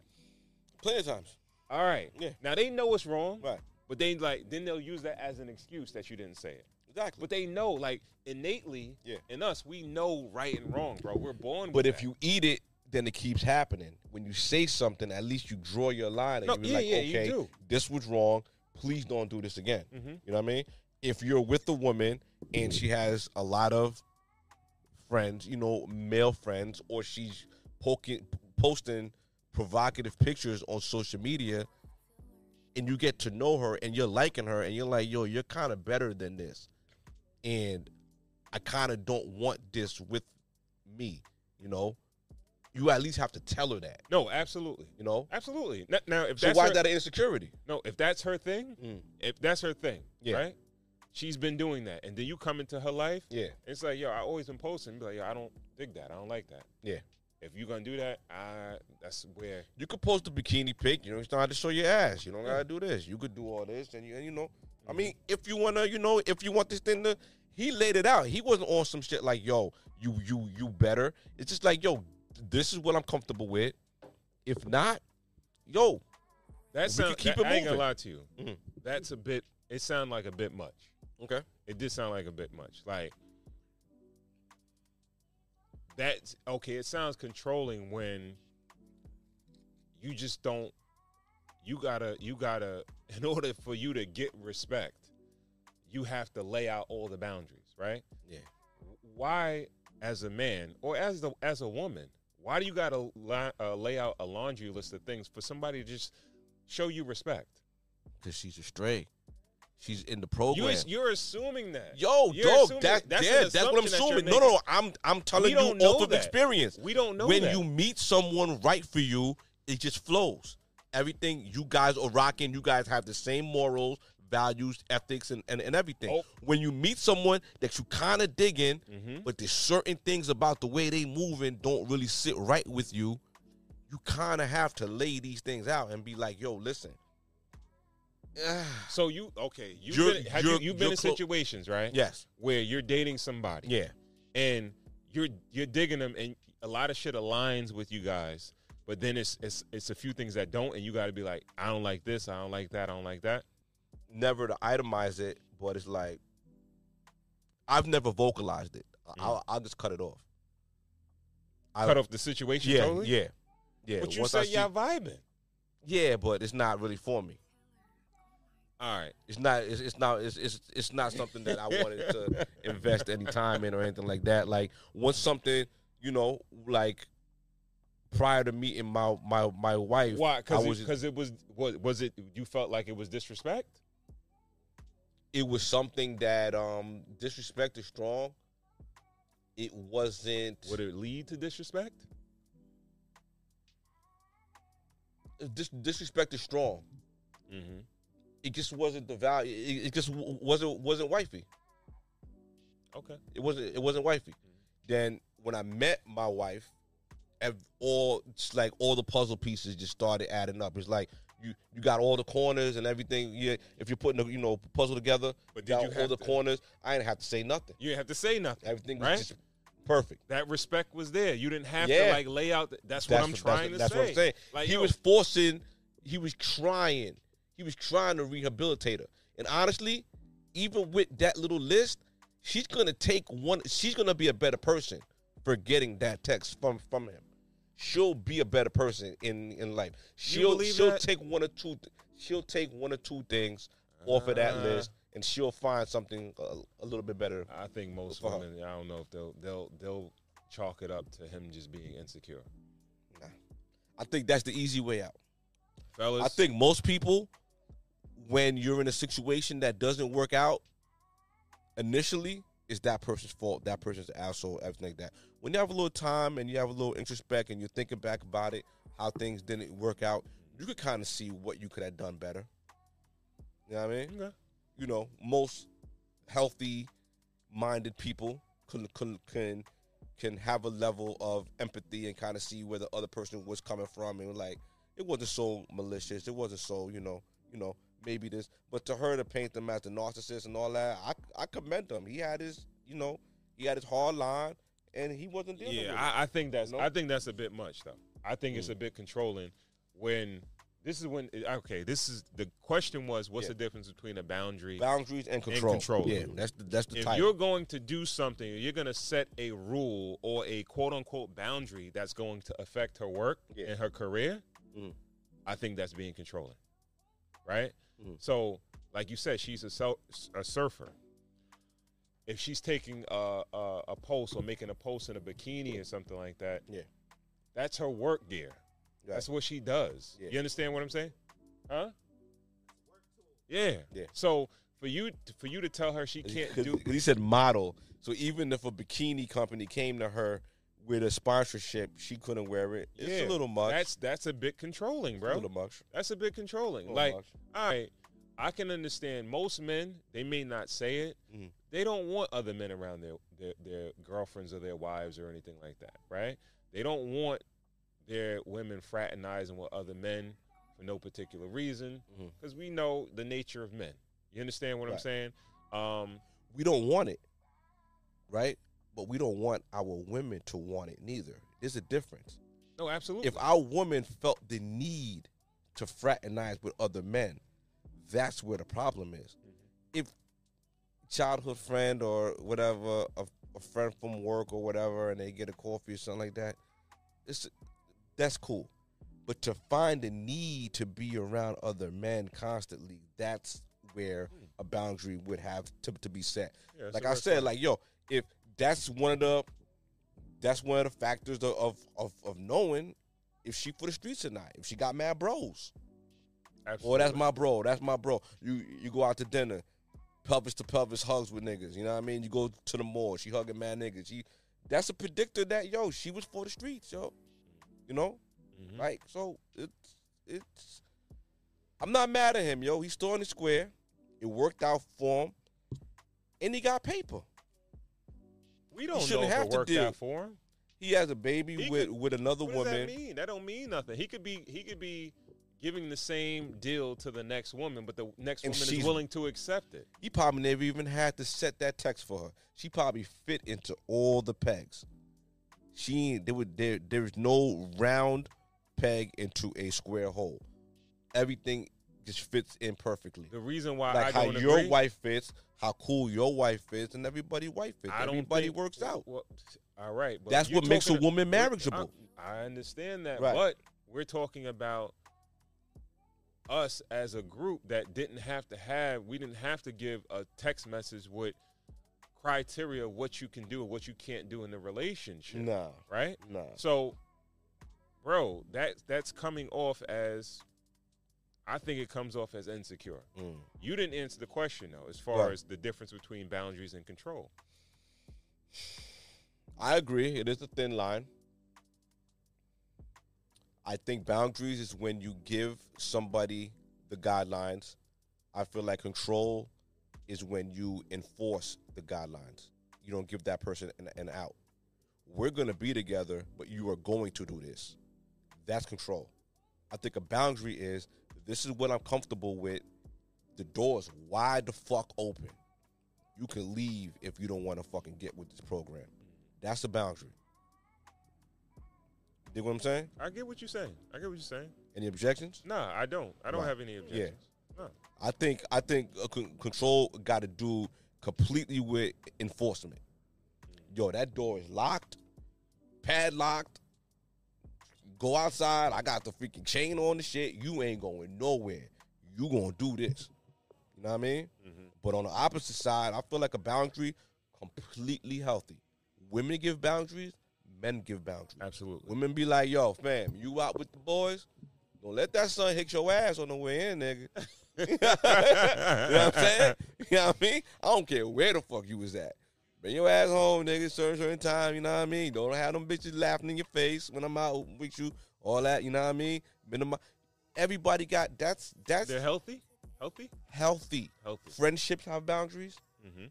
Plenty of times. All right. Yeah. Now they know it's wrong. Right. But they like then they'll use that as an excuse that you didn't say it. Exactly. But they know, like innately, Yeah. in us, we know right and wrong, bro. We're born. But if that. you eat it, then it keeps happening. When you say something, at least you draw your line and No, you be yeah, like, yeah, you okay, do. this was wrong. Please don't do this again. Mhm. You know what I mean? If you're with a woman and she has a lot of friends, you know, male friends, or she's poking, posting provocative pictures on social media, and you get to know her and you're liking her, and you're like, yo, you're kind of better than this, and I kind of don't want this with me, you know. You at least have to tell her that, no, absolutely, you know. absolutely. Now, if So that's why her, is that an insecurity? no, if that's her thing, Mm. if that's her thing, Yeah. right? She's been doing that, and then you come into her life. Yeah, It's like, yo, I always been posting. Be like, yo, I don't dig that. I don't like that. yeah. If you're gonna do that, I that's where. You could post a bikini pic. You know, you don't have to show your ass. You don't gotta do this. You could do all this, and you, and you know. I mean, if you wanna, you know, if you want this thing to, he laid it out. He wasn't on some shit like, yo, you, you, you better. It's just like, yo, this is what I'm comfortable with. If not, yo, That We sound, could keep that- it I ain't gonna lie to you. Mhm. That's a bit. It sounded like a bit much. Okay, It did sound like a bit much. Like that's okay. It sounds controlling when you just don't. You gotta. You gotta. *laughs* In order for you to get respect, you have to lay out all the boundaries, right? yeah, why, as a man or as the as a woman, why do you got to li- uh, lay out a laundry list of things for somebody to just show you respect? Because she's a stray. She's in the You program. is, you're assuming that. Yo, You're dog, that, that's yeah, that's what I'm assumption that you're assuming. No, no, no. I'm I'm telling you off of experience. We don't know when that. you meet someone right for you, it just flows. Everything you guys are rocking, you guys have the same morals, values, ethics, and, and, and everything. Oh. When you meet someone that you kind of digging, Mhm. but there's certain things about the way they moving don't really sit right with you, you kind of have to lay these things out and be like, yo, listen. *sighs* So you okay? You've You're- been, have you're- you, you've been you're in clo- situations, right? yes. Where you're dating somebody, Yeah. and you're you're digging them, and a lot of shit aligns with you guys, but then it's it's it's a few things that don't, and you got to be like, I don't like this, I don't like that, I don't like that. never to itemize it, but it's like I've never vocalized it. I- mm. I'll, I'll just cut it off. I, Cut off the situation yeah, totally. yeah, yeah. But you Once I said see- y'all vibing. yeah, but it's not really for me. All right. It's not. It's, it's not. It's, it's it's not something that I wanted to *laughs* invest any time in or anything like that. Like once something, you know, like prior to meeting my my my wife, Why? Because because it was was was it you felt like it was disrespect? it was something that um disrespect is strong. It wasn't. Would it lead to disrespect? dis- disrespect is strong. Mm-hmm. It just wasn't the value. It, it just wasn't wasn't wifey. Okay. It wasn't it wasn't wifey. Mm-hmm. Then when I met my wife, all like all the puzzle pieces just started adding up. It's like you you got all the corners and everything. Yeah, if you're putting a you know puzzle together, But did you all have the to- corners? I didn't have to say nothing. You didn't have to say nothing. Everything was Right? just perfect. That respect was there. You didn't have Yeah. to like lay out. The, that's, what I'm that's trying to that's say. what I'm saying. Like he yo, was forcing. He was trying. He was trying to rehabilitate her. And honestly, even with that little list, she's gonna take one. She's gonna be a better person for getting that text from from him. She'll be a better person in in life. She'll she'll that? take one or two. She'll take one or two things off of that Uh. list, and she'll find something a, a little bit better. I think most For her. women. I don't know if they'll they'll they'll chalk it up to him just being insecure. Nah. I think that's the easy way out. Fellas, I think most people, when you're in a situation that doesn't work out initially, it's that person's fault. That person's asshole, everything like that. When you have a little time and you have a little introspect and you're thinking back about it, how things didn't work out, you could kind of see what you could have done better. You know what I mean? Okay. You know, most healthy minded people can can can can have a level of empathy and kind of see where the other person was coming from and like it wasn't so malicious. It wasn't so, you know, you know, maybe this. But to her to paint them as the narcissist and all that, I I commend him. He had his, you know, he had his hard line, and he wasn't dealing with Yeah, it. I, I think that's No? I think that's a bit much though. I think it's Mm. a bit controlling when this is when okay. This is the question was what's Yeah. the difference between a boundary Boundaries and control. control. Yeah, that's the that's the if type. you're going to do something, you're going to set a rule or a quote unquote boundary that's going to affect her work Yeah. and her career. Mhm. I think that's being controlling, right? Mhm. So, like you said, she's a, a surfer. If she's taking a, a, a post or making a post in a bikini or something like that, Yeah. that's her work gear. Right. That's what she does. Yeah. You understand what I'm saying? Huh? Yeah. Yeah. So for you for you to tell her she can't do. he said model. So even if a bikini company came to her with a sponsorship, she couldn't wear it. It's Yeah, a little much. That's that's a bit controlling, It's bro. a little much. That's a bit controlling. A Like, much. all right, I can understand most men. They may not say it. Mhm. They don't want other men around their, their their girlfriends or their wives or anything like that, right? They don't want their women fraternizing with other men for no particular reason, because we know the nature of men. You understand what I'm saying? Um, We don't want it, right? But we don't want our women to want it neither. There's a difference. no, absolutely. If our woman felt the need to fraternize with other men, that's where the problem is. If childhood friend or whatever, a, a friend from work or whatever, and they get a coffee or something like that, it's that's cool. But to find the need to be around other men constantly, that's where a boundary would have to, to be set. Yeah, like I said, like yo, if that's one of the that's one of the factors of of, of, knowing if she for the streets or not. If she got mad bros. Absolutely. Or that's my bro. That's my bro. You you go out to dinner, pelvis to pelvis hugs with niggas. You know what I mean? You go to the mall, she hugging mad niggas. She that's a predictor that yo, she was for the streets, yo. You know? Mhm. Right? So it's it's I'm not mad at him, yo. He's still in the square. It worked out for him. And he got paper. We don't know shouldn't if have it to worked deal. out for him. He has a baby He with could- with another woman. What does that mean? That don't mean nothing. He could be he could be giving the same deal to the next woman, but the next And woman is willing to accept it. He probably never even had to set that text for her. She probably fit into all the pegs. She there would there there's no round peg into a square hole. Everything just fits in perfectly. The reason why Like I how your agree, wife fits, how cool your wife fits, and everybody's wife fits. I don't Everybody think- works out. Well, all right, but That's what makes a woman marriageable. I, I understand that, Right. but we're talking about us as a group that didn't have to have. We didn't have to give a text message with criteria of what you can do and what you can't do in the relationship. No, Right. No. So, bro, that that's coming off as. I think it comes off as insecure. Mm. You didn't answer the question though, as far Right. as the difference between boundaries and control. I agree. It is a thin line. I think boundaries is when you give somebody the guidelines. I feel like control is when you enforce the guidelines. You don't give that person an, an out. We're going to be together, but you are going to do this. That's control. I think a boundary is this is what I'm comfortable with. The door's wide the fuck open. You can leave if you don't want to fucking get with this program. That's the boundary. Dig what I'm saying? I get what you're saying. I get what you're saying. Any objections? Nah, I don't. I don't Right. have any objections. No. I think I think uh, con- control got to do completely with enforcement. Yo, that door is locked, padlocked. Go outside. I got the freaking chain on the shit. You ain't going nowhere. You gonna do this. You know what I mean? Mhm. But on the opposite side, I feel like a boundary completely healthy. Women give boundaries. Men give boundaries. Absolutely. Women be like, yo, fam, you out with the boys? Don't let that son hit your ass on the way in, nigga. *laughs* you know what I'm saying? You know what I mean? I don't care where the fuck you was at. Bring your ass home, nigga, certain, certain time, you know what I mean? Don't have them bitches laughing in your face when I'm out with you, all that, you know what I mean? Minimi- Everybody got, that's, that's They're healthy. Healthy. healthy. Healthy. Friendships have boundaries. Mm-hmm.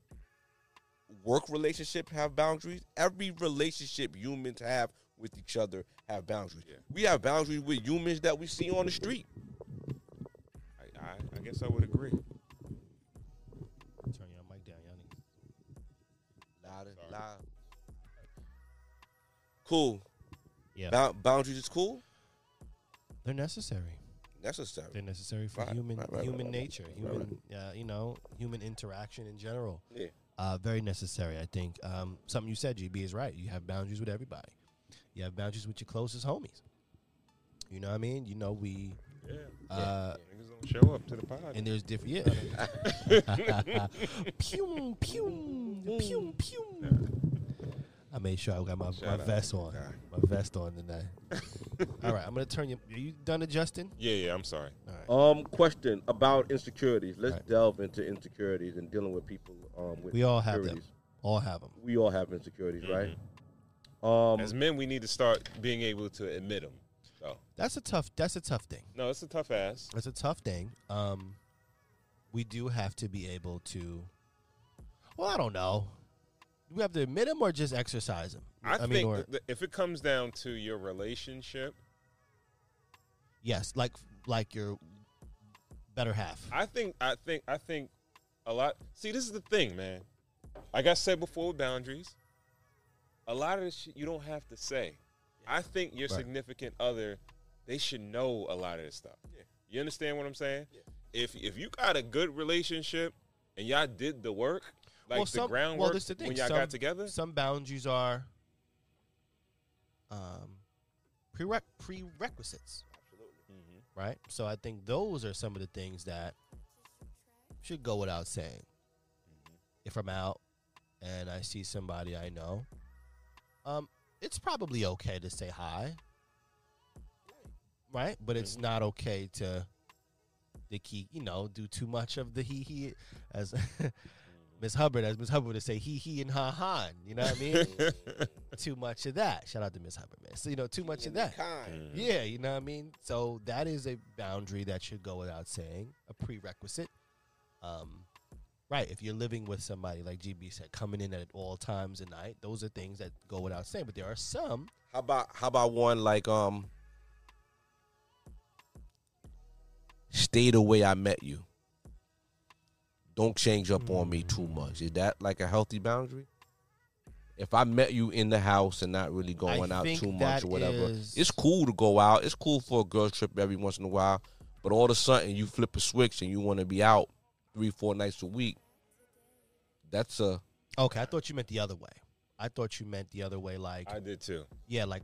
Work relationships have boundaries. Every relationship humans have with each other have boundaries. Yeah. We have boundaries with humans that we see on the street. I, I, I guess I would agree. Cool. Yeah, Bou- boundaries is cool. they're necessary. Necessary. They're necessary for Right, human right, right, human right, right, nature, right, human uh, you know, human interaction in general. Yeah. Uh, very necessary, I think. Um, something you said, GB, is right. You have boundaries with everybody. You have boundaries with your closest homies. You know what I mean? You know we Yeah. uh, Niggas don't show up to the pod. and there's different yeah. *laughs* *laughs* pew pew pew pew. I made sure I got my, my Shout out. vest on. Nah. My vest on tonight. *laughs* All right, I'm gonna turn you. Are you done adjusting? Yeah, yeah. I'm sorry. All right. Um, question about insecurities. Let's Right. delve into insecurities and dealing with people um, with We all have them. insecurities. All have them. We all have insecurities, right? Um, Mm-hmm. As men, we need to start being able to admit them. So, That's a tough. That's a tough thing. no, it's a tough ass. That's a tough thing. Um, we do have to be able to. Well, I don't know. Do we have to admit them or just exercise them? I, mean, think or that- that if it comes down to your relationship, yes, like like your better half. I think I think I think a lot. See, this is the thing, man. Like I said before, with boundaries. A lot of this shit you don't have to say. I think your Right. significant other, they should know a lot of this stuff. You understand what I'm saying? If if you got a good relationship and y'all did the work, like well, the some, groundwork well, the thing. when y'all some, got together, some boundaries are um, prere- prerequisites, Mhm. right? So I think those are some of the things that should go without saying. Mm-hmm. If I'm out and I see somebody I know, um, it's probably okay to say hi, right? But it's not okay to to keep, you know, do too much of the he he as *laughs* Miss Hubbard, as Miss Hubbard would say, he he and ha ha. You know what I mean? *laughs* too much of that. Shout out to Miss Hubbard, man. So you know, too much of that. Kind. Yeah, you know what I mean? So that is a boundary that should go without saying, a prerequisite. Um, right, if you're living with somebody, like GB said, coming in at all times of night, those are things that go without saying. But there are some, How about how about one like um stay the way I met you. Don't change up on me too mm. much. Is that like a healthy boundary? If I met you in the house and not really going out too much or whatever, is- it's cool to go out. It's cool for a girl trip every once in a while. But all of a sudden you flip a switch and you want to be out three, four nights a week. That's a okay, I thought you meant the other way. I thought you meant the other way, like, I did too. yeah, like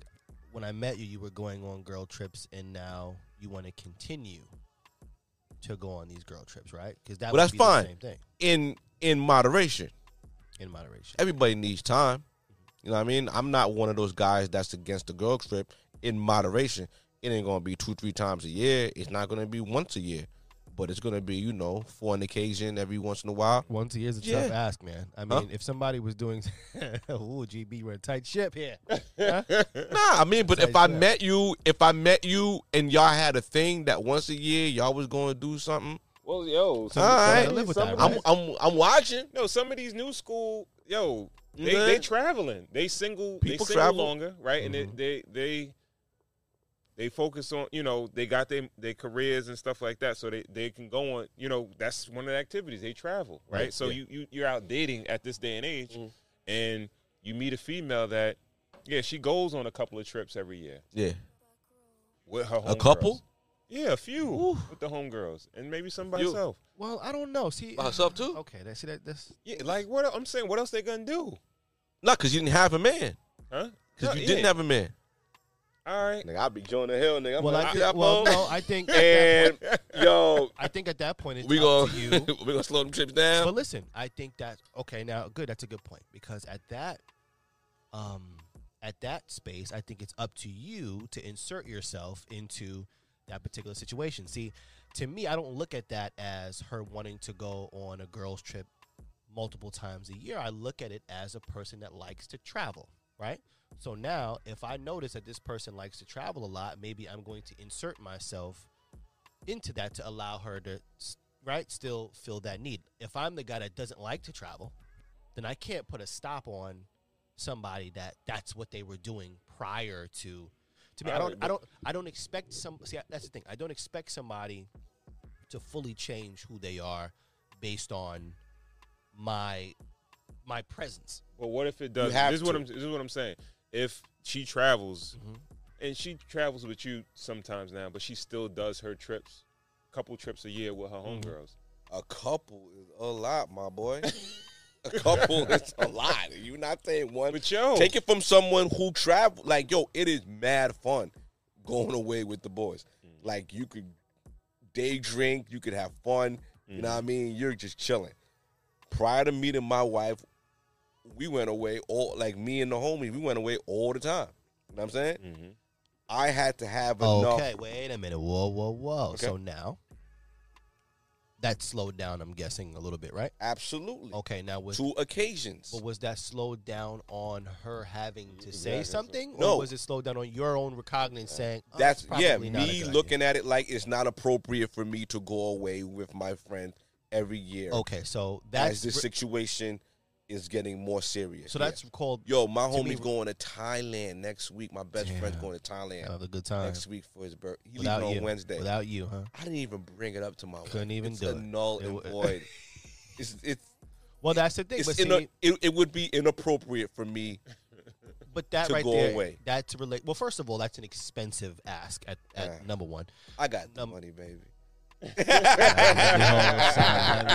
when I met you, you were going on girl trips, and now you want to continue to go on these girl trips, right? Because that Well, would that's be fine. the same thing in in moderation. in moderation. everybody needs time. You know what I mean? I'm not one of those guys that's against the girl trip in moderation. It ain't gonna be two, three times a year. It's not gonna be once a year. But it's gonna be, you know, for an occasion every once in a while. Once a year's a Yeah. tough ask, man. I Huh? mean, if somebody was doing, *laughs* ooh, GB, we're a tight ship here. *laughs* Nah, I mean, but if I Tight met you, if I met you and y'all had a thing that once a year y'all was gonna do something, Well, yo, some, All right. some- Live with some- that, I'm? I'm I'm watching. No, some of these new school, yo, they, Yeah. they traveling. They single. People they single travel. longer, right? And Mhm. they, they they they focus on you know they got their their careers and stuff like that, so they they can go on. You know, that's one of the activities they travel, right? Right, So yeah. you you you're out dating at this day and age, Mhm. and you meet a female that, yeah, she goes on a couple of trips every year Yeah. with her. A couple? homegirls. Yeah, a few with the homegirls, and maybe some by You- herself. Well, I don't know. See, By herself, too? Okay, that see that that's Yeah, like what I'm saying. What else they gonna do? Not because you didn't have a man. Huh? Because No, you didn't have a man. All right. Nigga, I'll be Jonah Hill, nigga. I'm well, like, I "Ah, think, well, no, I think at that, and yo, I think at that point it's we up gonna to you. *laughs* we gonna slow them trips down. But listen, I think that okay. Now, good. That's a good point because at that, um, at that space, I think it's up to you to insert yourself into that particular situation. See, to me, I don't look at that as her wanting to go on a girls' trip multiple times a year. I look at it as a person that likes to travel, right? So now, if I notice that this person likes to travel a lot, maybe I'm going to insert myself into that to allow her to right still fill that need if i'm the guy that doesn't like to travel then i can't put a stop on somebody that that's what they were doing prior to to me i don't i don't i don't expect some see that's the thing i don't expect somebody to fully change who they are based on my my presence Well, what if it does? This is what. I'm. This is what I'm saying. If she travels, Mhm. and she travels with you sometimes now, but she still does her trips, a couple trips a year with her Mm-hmm. homegirls. A couple is a lot, my boy. *laughs* a couple is a lot. You not saying one. But yo, Take it from someone who travel. Like yo, it is mad fun going away with the boys. Like you could day drink, you could have fun. You know what I mean? You're just chilling. Prior to meeting my wife, we went away all like me and the homies. We went away all the time. You know what I'm saying? Mhm. I had to have enough. okay wait a minute whoa whoa whoa Okay. so now that slowed down i'm guessing a little bit right Absolutely. okay now was Two occasions. But was that slowed down on her having to say Exactly. something, No. or was it slowed down on your own recognizance saying oh, That's it's yeah, probably not a me good looking at it like it's not appropriate for me to go away with my friend every year. Okay, so as that's this re- situation is getting more serious. so yeah. that's called yo, my to me- homie's going to Thailand next week. My best friend's going to Thailand have a good time next week for his birthday. He without leaving you. on Wednesday. Without you, huh? I didn't even bring it up to my wife. Couldn't wife. even it's do a it. null It and void. *laughs* it's it's Well, that's the thing. But see, it, it would be inappropriate for me. *laughs* but that to right go there, away. that's relate. Well, first of all, that's an expensive ask at, at Yeah. number one. I got the money, baby.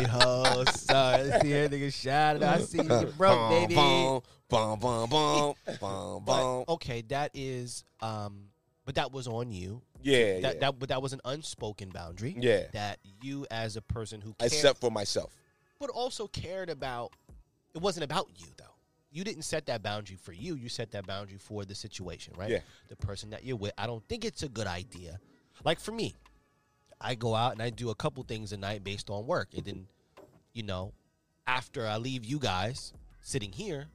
Hold, son. Let's see here, nigga. Shout out. I see you broke, baby. Boom, boom, boom, boom, boom, boom. okay, that is, um, but that was on you. Yeah, That yeah. that but that was an unspoken boundary. Yeah. That you as a person who cared, Except for myself. but also cared about it wasn't about you though. You didn't set that boundary for you. You set that boundary for the situation, right? Yeah. The person that you're with. I don't think it's a good idea. Like for me, I go out and I do a couple things a night based on work, and then, you know, after I leave you guys sitting here,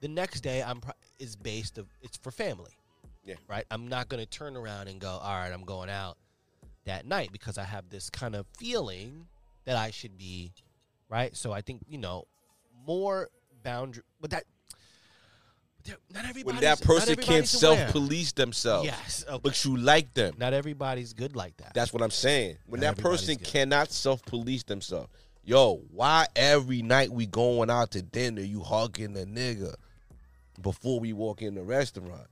the next day I'm pro- is based of it's for family. Yeah. Right. I'm not gonna turn around and go, all right, I'm going out that night because I have this kind of feeling that I should be right. So I think you know more boundary, but that. There- Not everybody. When that person can't self police themselves, Yes, okay. but you like them. Not everybody's good like that. That's what I'm saying. When Not that person good. cannot self police themselves, yo, why every night we going out to dinner, you hugging the nigga before we walk in the restaurant?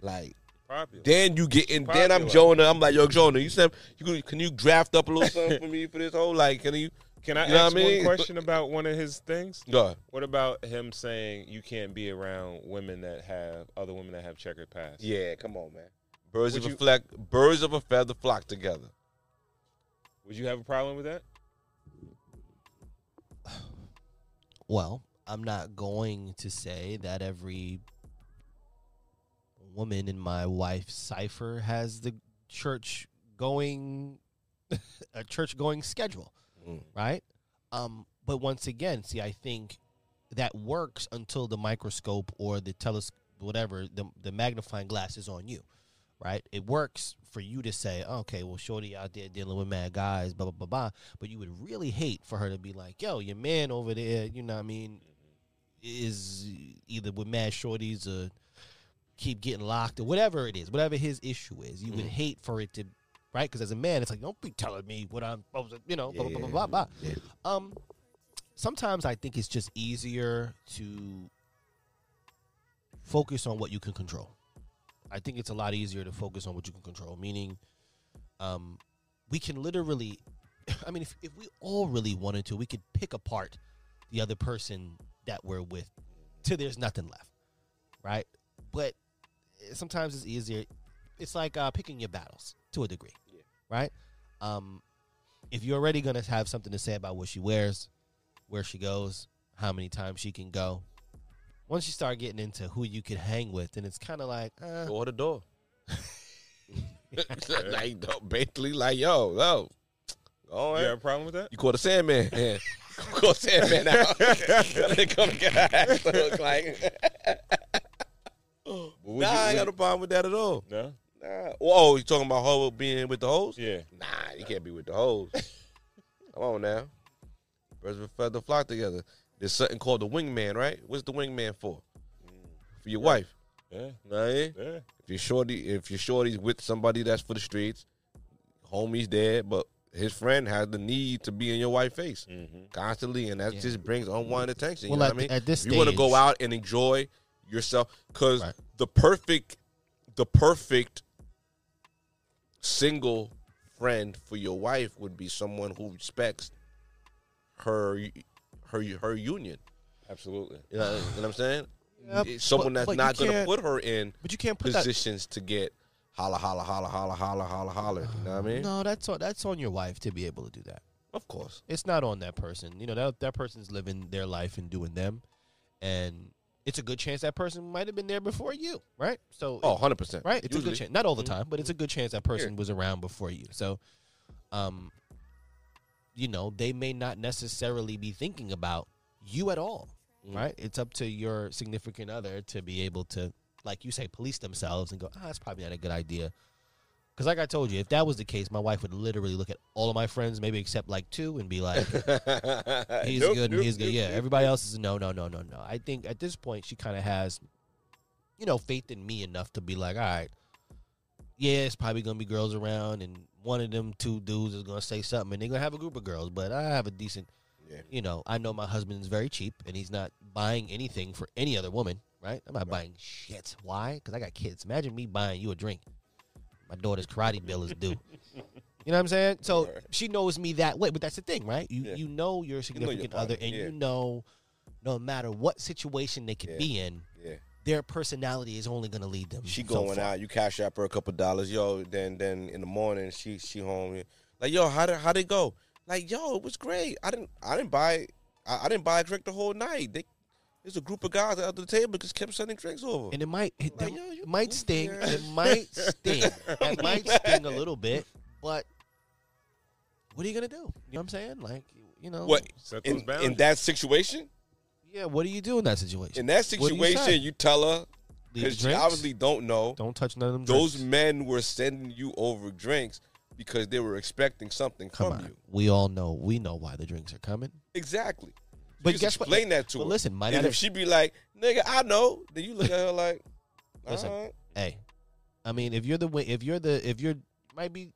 Like, Popular. then you get in. Then I'm Jonah. I'm like, yo, Jonah, you said you can, can you draft up a little something for me for this whole like? Can you? Can I You ask what I mean? one question about one of his things? Go. What about him saying you can't be around women that have other women that have checkered past? Yeah, come on, man. Birds Would of you- a flock, birds of a feather flock together. Would you have a problem with that? Well, I'm not going to say that every woman in my wife's cipher has the church going *laughs* a church going schedule, Mm. right? Um, but once again, see, I think that works until the microscope or the telescope, whatever the the magnifying glass is on you, right? It works for you to say, okay, well, shorty out there dealing with mad guys, blah blah blah blah. But you would really hate for her to be like, yo, your man over there, you know what I mean, is either with mad shorties or keep getting locked or whatever it is, whatever his issue is. You would hate for it to, right? Because as a man, it's like, don't be telling me what I'm supposed to, you know, blah, blah, blah, blah, blah. Yeah. Um, sometimes I think it's just easier to focus on what you can control. I think it's a lot easier to focus on what you can control, meaning um, we can literally, *laughs* I mean, if, if we all really wanted to, we could pick apart the other person that we're with till there's nothing left, right? But sometimes it's easier. It's like uh, picking your battles to a degree, right? Um, if you're already gonna have something to say about what she wears, where she goes, how many times she can go, once you start getting into who you could hang with, then it's kind of like, uh, Door to door. *laughs* *laughs* like no, basically, like yo, yo, go You on. have a problem with that? You caught a Sandman. *laughs* Yeah. caught Sandman out. They come get her ass look like. Would nah, you- I ain't would- got a problem with that at all. No? Nah. Oh, you talking about her being with the hoes? Yeah. Nah, you can't be with the hoes. *laughs* Come on now. Birds of a feather flock together. There's something called the wingman, right? What's the wingman for? For your wife. Yeah. Know what Yeah. If you're shorty, if you're shorty's with somebody that's for the streets, homie's there, but his friend has the need to be in your wife's face Mm-hmm. constantly, and that Yeah. just brings unwanted attention. Well, you know at what I mean? at this if you want to go out and enjoy yourself, because Right. the perfect, the perfect single friend for your wife would be someone who respects her, her, her union. Absolutely. You know, you know what I'm saying? Yeah, someone but- that's but not going to put her in but you can't put that. positions to get holla, holla, holla, holla, holla, holla, holla. You know what I mean? No, that's on, that's on your wife to be able to do that. Of course. It's not on that person. You know that that person's living their life and doing them, and it's a good chance that person might have been there before you, right? So, Oh, 100%. right, it's a good chance. Not all the Mhm. time, but it's a good chance that person was around before you. So, um, you know, they may not necessarily be thinking about you at all, Mhm. right? It's up to your significant other to be able to, like you say, police themselves and go, ah, that's probably not a good idea. Because, like I told you, if that was the case, my wife would literally look at all of my friends, maybe except like two, and be like, *laughs* he's Nope, good and nope, he's good. nope, Yeah, nope. everybody else is no, no, no, no, no. I think at this point she kind of has, you know, faith in me enough to be like, all right, yeah, it's probably gonna be girls around, and one of them two dudes is gonna say something, and they're gonna have a group of girls. But I have a decent, Yeah. you know, I know my husband's very cheap, and he's not buying anything for any other woman, right? I'm not buying shit. Why? Because I got kids. Imagine me buying you a drink. My daughter's karate bill is due. You know what I'm saying? So Right. she knows me that way, but that's the thing, right? You Yeah. you know your significant other, partner, and yeah. you know, no matter what situation they could Yeah. be in, Yeah. their personality is only going to lead them. She so going far. out, you cash up her a couple dollars, yo. Then then in the morning she she home, like yo, how did how they go? Like yo, it was great. I didn't I didn't buy I, I didn't buy a drink the whole night. They There's a group of guys at the table just kept sending drinks over. and it might it, Like, it yo, you might goofy sting. ass. It might *laughs* sting. it might *laughs* sting a little bit, but what are you gonna do? You know what I'm saying? Like, you know, what in, in that situation? Yeah, what do you do in that situation? In that What do you situation, you, tell her Leave because she obviously don't know. don't touch none of them. Those drinks. men were sending you over drinks because they were expecting something Come from on, you. we all know. We know why the drinks are coming. Exactly. But you just guess what? explain that to But her. listen, might and not if she be like, "Nigga, I know," then you look at her like, *laughs* Listen. "Alright." hey, I mean, if you're the way, if you're the, if you're might be.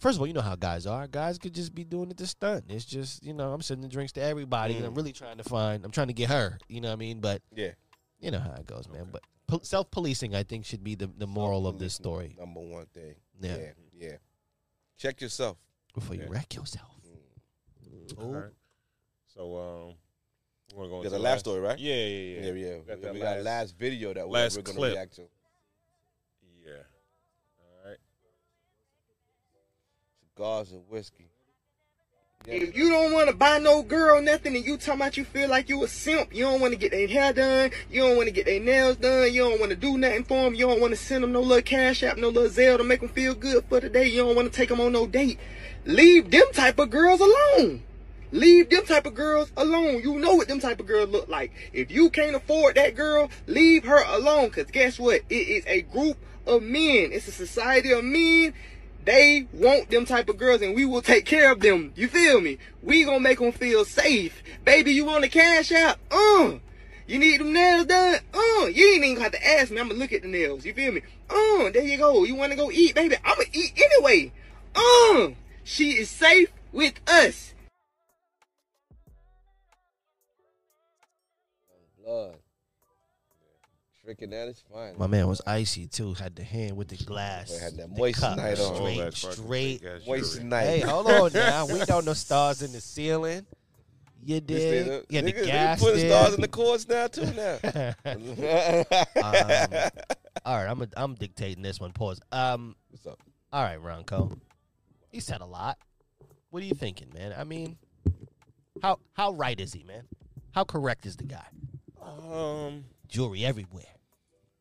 First of all, you know how guys are. Guys could just be doing it to stunt. It's just you know I'm sending drinks to everybody, and I'm Mm. really trying to find. I'm trying to get her. You know what I mean? But Yeah. you know how it goes, man. But po- self policing, I think, should be the the moral of this story. Number one thing. Yeah. Yeah. Yeah. Check yourself. Before you wreck yourself. Mm. Oh, Okay. So um, we're gonna go. There's into a last story, right? Yeah, yeah, yeah. Yeah, yeah. Got We, that we got last- last video that we- last we're going to clip. react to. Yeah. All right. Cigars and whiskey. Yeah. If you don't want to buy no girl nothing and you talking about you feel like you a simp, you don't want to get their hair done, you don't want to get their nails done, you don't want to do nothing for them, you don't want to send them no little cash app, no little Zelle to make them feel good for the day, you don't want to take them on no date, leave them type of girls alone. Leave them type of girls alone. You know what them type of girls look like. If you can't afford that girl, leave her alone. Cause guess what? It is a group of men. It's a society of men they want them type of girls and we will take care of them. You feel me? We gonna make them feel safe. Baby, you want a cash out? Uh. You need them nails done? Uh. You ain't even have to ask me. I'ma look at the nails. You feel me? Uh. There you go. You wanna go eat, baby? I'ma eat anyway. Uh. She is safe with us. Blood. Drinking that is fine. my man was icy too. Had the hand with the glass. Boy, had that the moist cup, night on. All Straight, that straight. fake ass Wasted jewelry. night. Hey, hold on now. We don't know stars in the ceiling. You This did. nigga- Yeah, the nigga, gas They putting stars in the chords now too now. *laughs* *laughs* Um, all right, I'm a, I'm dictating this one. Pause. Um, What's up? all right, Ronco. He said a lot. What are you thinking, man? I mean, how how right is he, man? How correct is the guy? Um, Jewelry everywhere,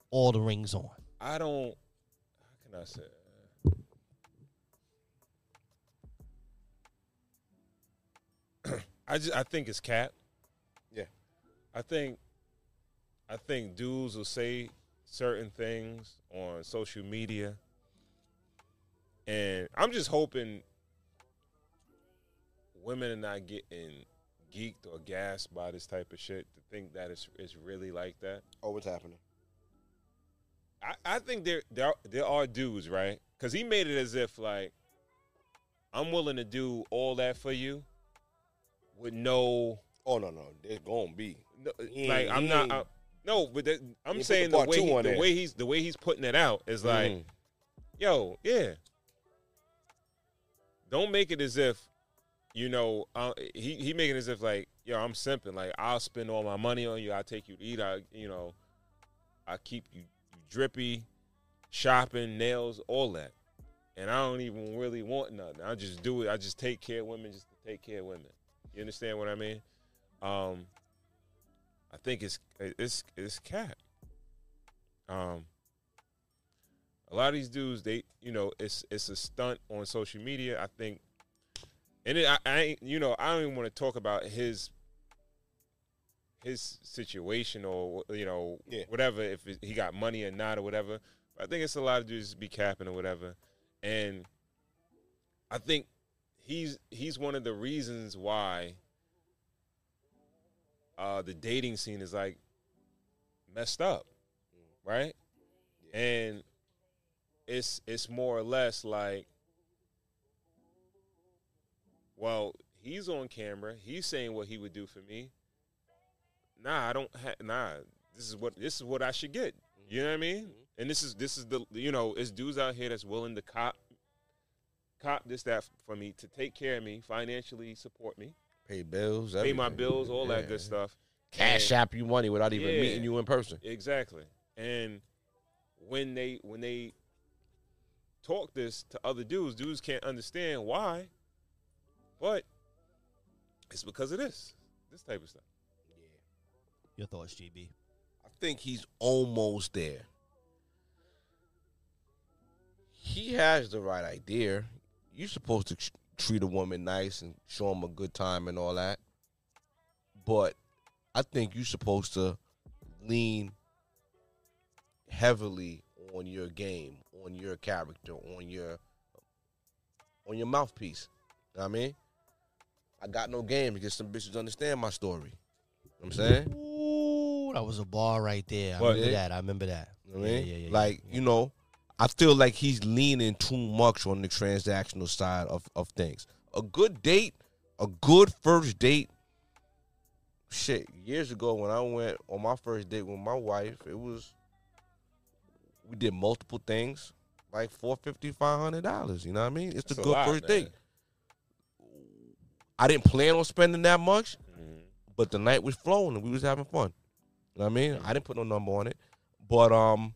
all the rings on. I don't. How can I say? *clears throat* I just I think it's cat. Yeah. I think I think dudes will say certain things on social media, and I'm just hoping women are not getting geeked or gassed by this type of shit to think that it's it's really like that. Oh, what's happening? I, I think there there are, there are dudes right because he made it as if like I'm willing to do all that for you with no, Oh no, no, there's gonna be. no like I'm not I, no but that, I'm put saying the the, way he, the way he's the way he's putting it out is like Mm. yo yeah don't make it as if you know uh, he he making as if like yo I'm simping. Like I'll spend all my money on you. I'll take you to eat. I you know I keep you, you drippy shopping nails all that. And I don't even really want nothing. I just do it. I just take care of women just to take care of women. You understand what I mean? Um I think it's it's it's cat. Um a lot of these dudes they you know it's it's a stunt on social media. I think and it, I, I you know i don't even want to talk about his his situation or you know Yeah. whatever if it, he got money or not or whatever. I think it's a lot of dudes be capping or whatever. And i think he's he's one of the reasons why uh the dating scene is like messed up right? And it's it's more or less like well he's on camera he's saying what he would do for me nah i don't ha- nah this is what this is what i should get you know what i mean mm-hmm. and this is this is the you know it's dudes out here that's willing to cop cop this that for me to take care of me financially support me Pay bills, pay my bills all that good stuff Cash And- app you money without even Yeah. meeting you in person. Exactly. And when they when they talk this to other dudes, dudes can't understand why. But it's because of this. This type of stuff. Yeah. Your thoughts, GB? I think he's almost there. He has the right idea. You're supposed to treat a woman nice and show them a good time and all that. But I think you're supposed to lean heavily on your game, on your character, on your on your mouthpiece. You know what I mean? I got no game to get some bitches understand my story. You know what I'm saying? Ooh, that was a bar right there. I But- remember that. I remember that. You know what I mean? Yeah, yeah, yeah, like, yeah. you know, I feel like he's leaning too much on the transactional side of, of things. A good date, a good first date. Shit, years ago when I went on my first date with my wife, it was we did multiple things, like four fifty, five hundred dollars. You know what I mean? It's a That's a good lot, first man. date. I didn't plan on spending that much, but the night was flowing and we was having fun. You know what I mean? I didn't put no number on it. But um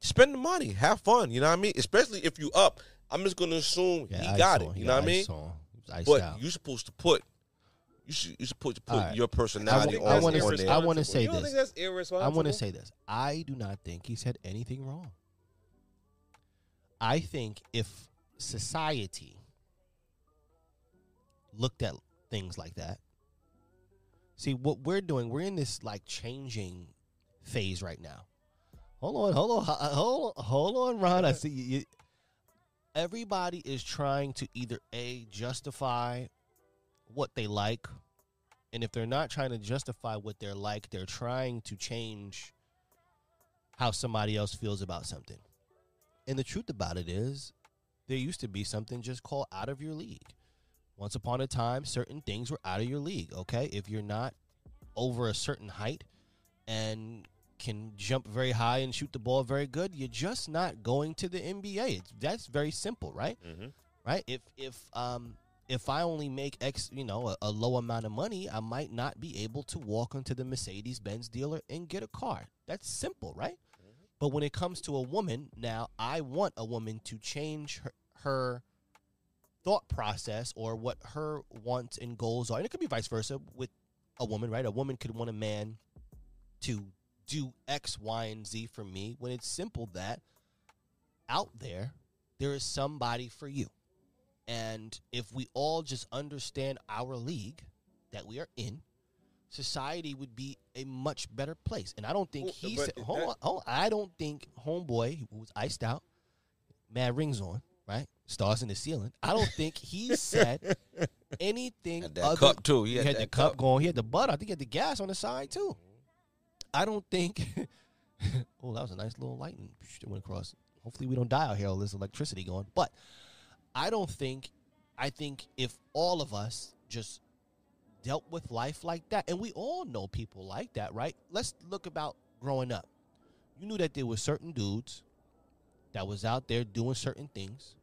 spend the money, have fun, you know what I mean? Especially if you up. I'm just gonna assume Yeah, he ice got on. it. He You know what I mean? ice on. He was iced But out. you supposed to put you should you supposed to put All right. your personality I on, on say- there. I wanna say you don't this. think that's irresponsible? I want to say this. I do not think he said anything wrong. I think if society looked at things like that, see what we're doing, we're in this like changing phase right now. Hold on, hold on, hold on, hold on, Ron. I see you. everybody is trying to either a justify what they like and if they're not trying to justify what they're like, they're trying to change how somebody else feels about something. And the truth about it is, there used to be something just called out of your league. Once upon a time, certain things were out of your league, okay? If you're not over a certain height and can jump very high and shoot the ball very good, you're just not going to the NBA. It's, that's very simple, right? Mhm. right? If if um if I only make X, you know, a, a low amount of money, I might not be able to walk into the Mercedes Benz dealer and get a car. That's simple, right? But when it comes to a woman, now I want a woman to change her, her thought process or what her wants and goals are. And it could be vice versa with a woman, right? A woman could want a man to do X, Y, and Z for me when it's simple that out there, there is somebody for you. And if we all just understand our league that we are in, society would be a much better place. And I don't think Well, he said, that- hold on, hold on, I don't think homeboy who was iced out, mad rings on, right? Stars in the ceiling. I don't think he *laughs* said anything Had that other cup, too. He He had had, the cup, cup. going. He had the butt. I think he had the gas on the side too. I don't think. *laughs* oh, that was a nice little lightning that went across. Hopefully, we don't die out here. All this electricity going, but I don't think. I think if all of us just dealt with life like that, and we all know people like that, right? Let's look about growing up. You knew that there were certain dudes that was out there doing certain things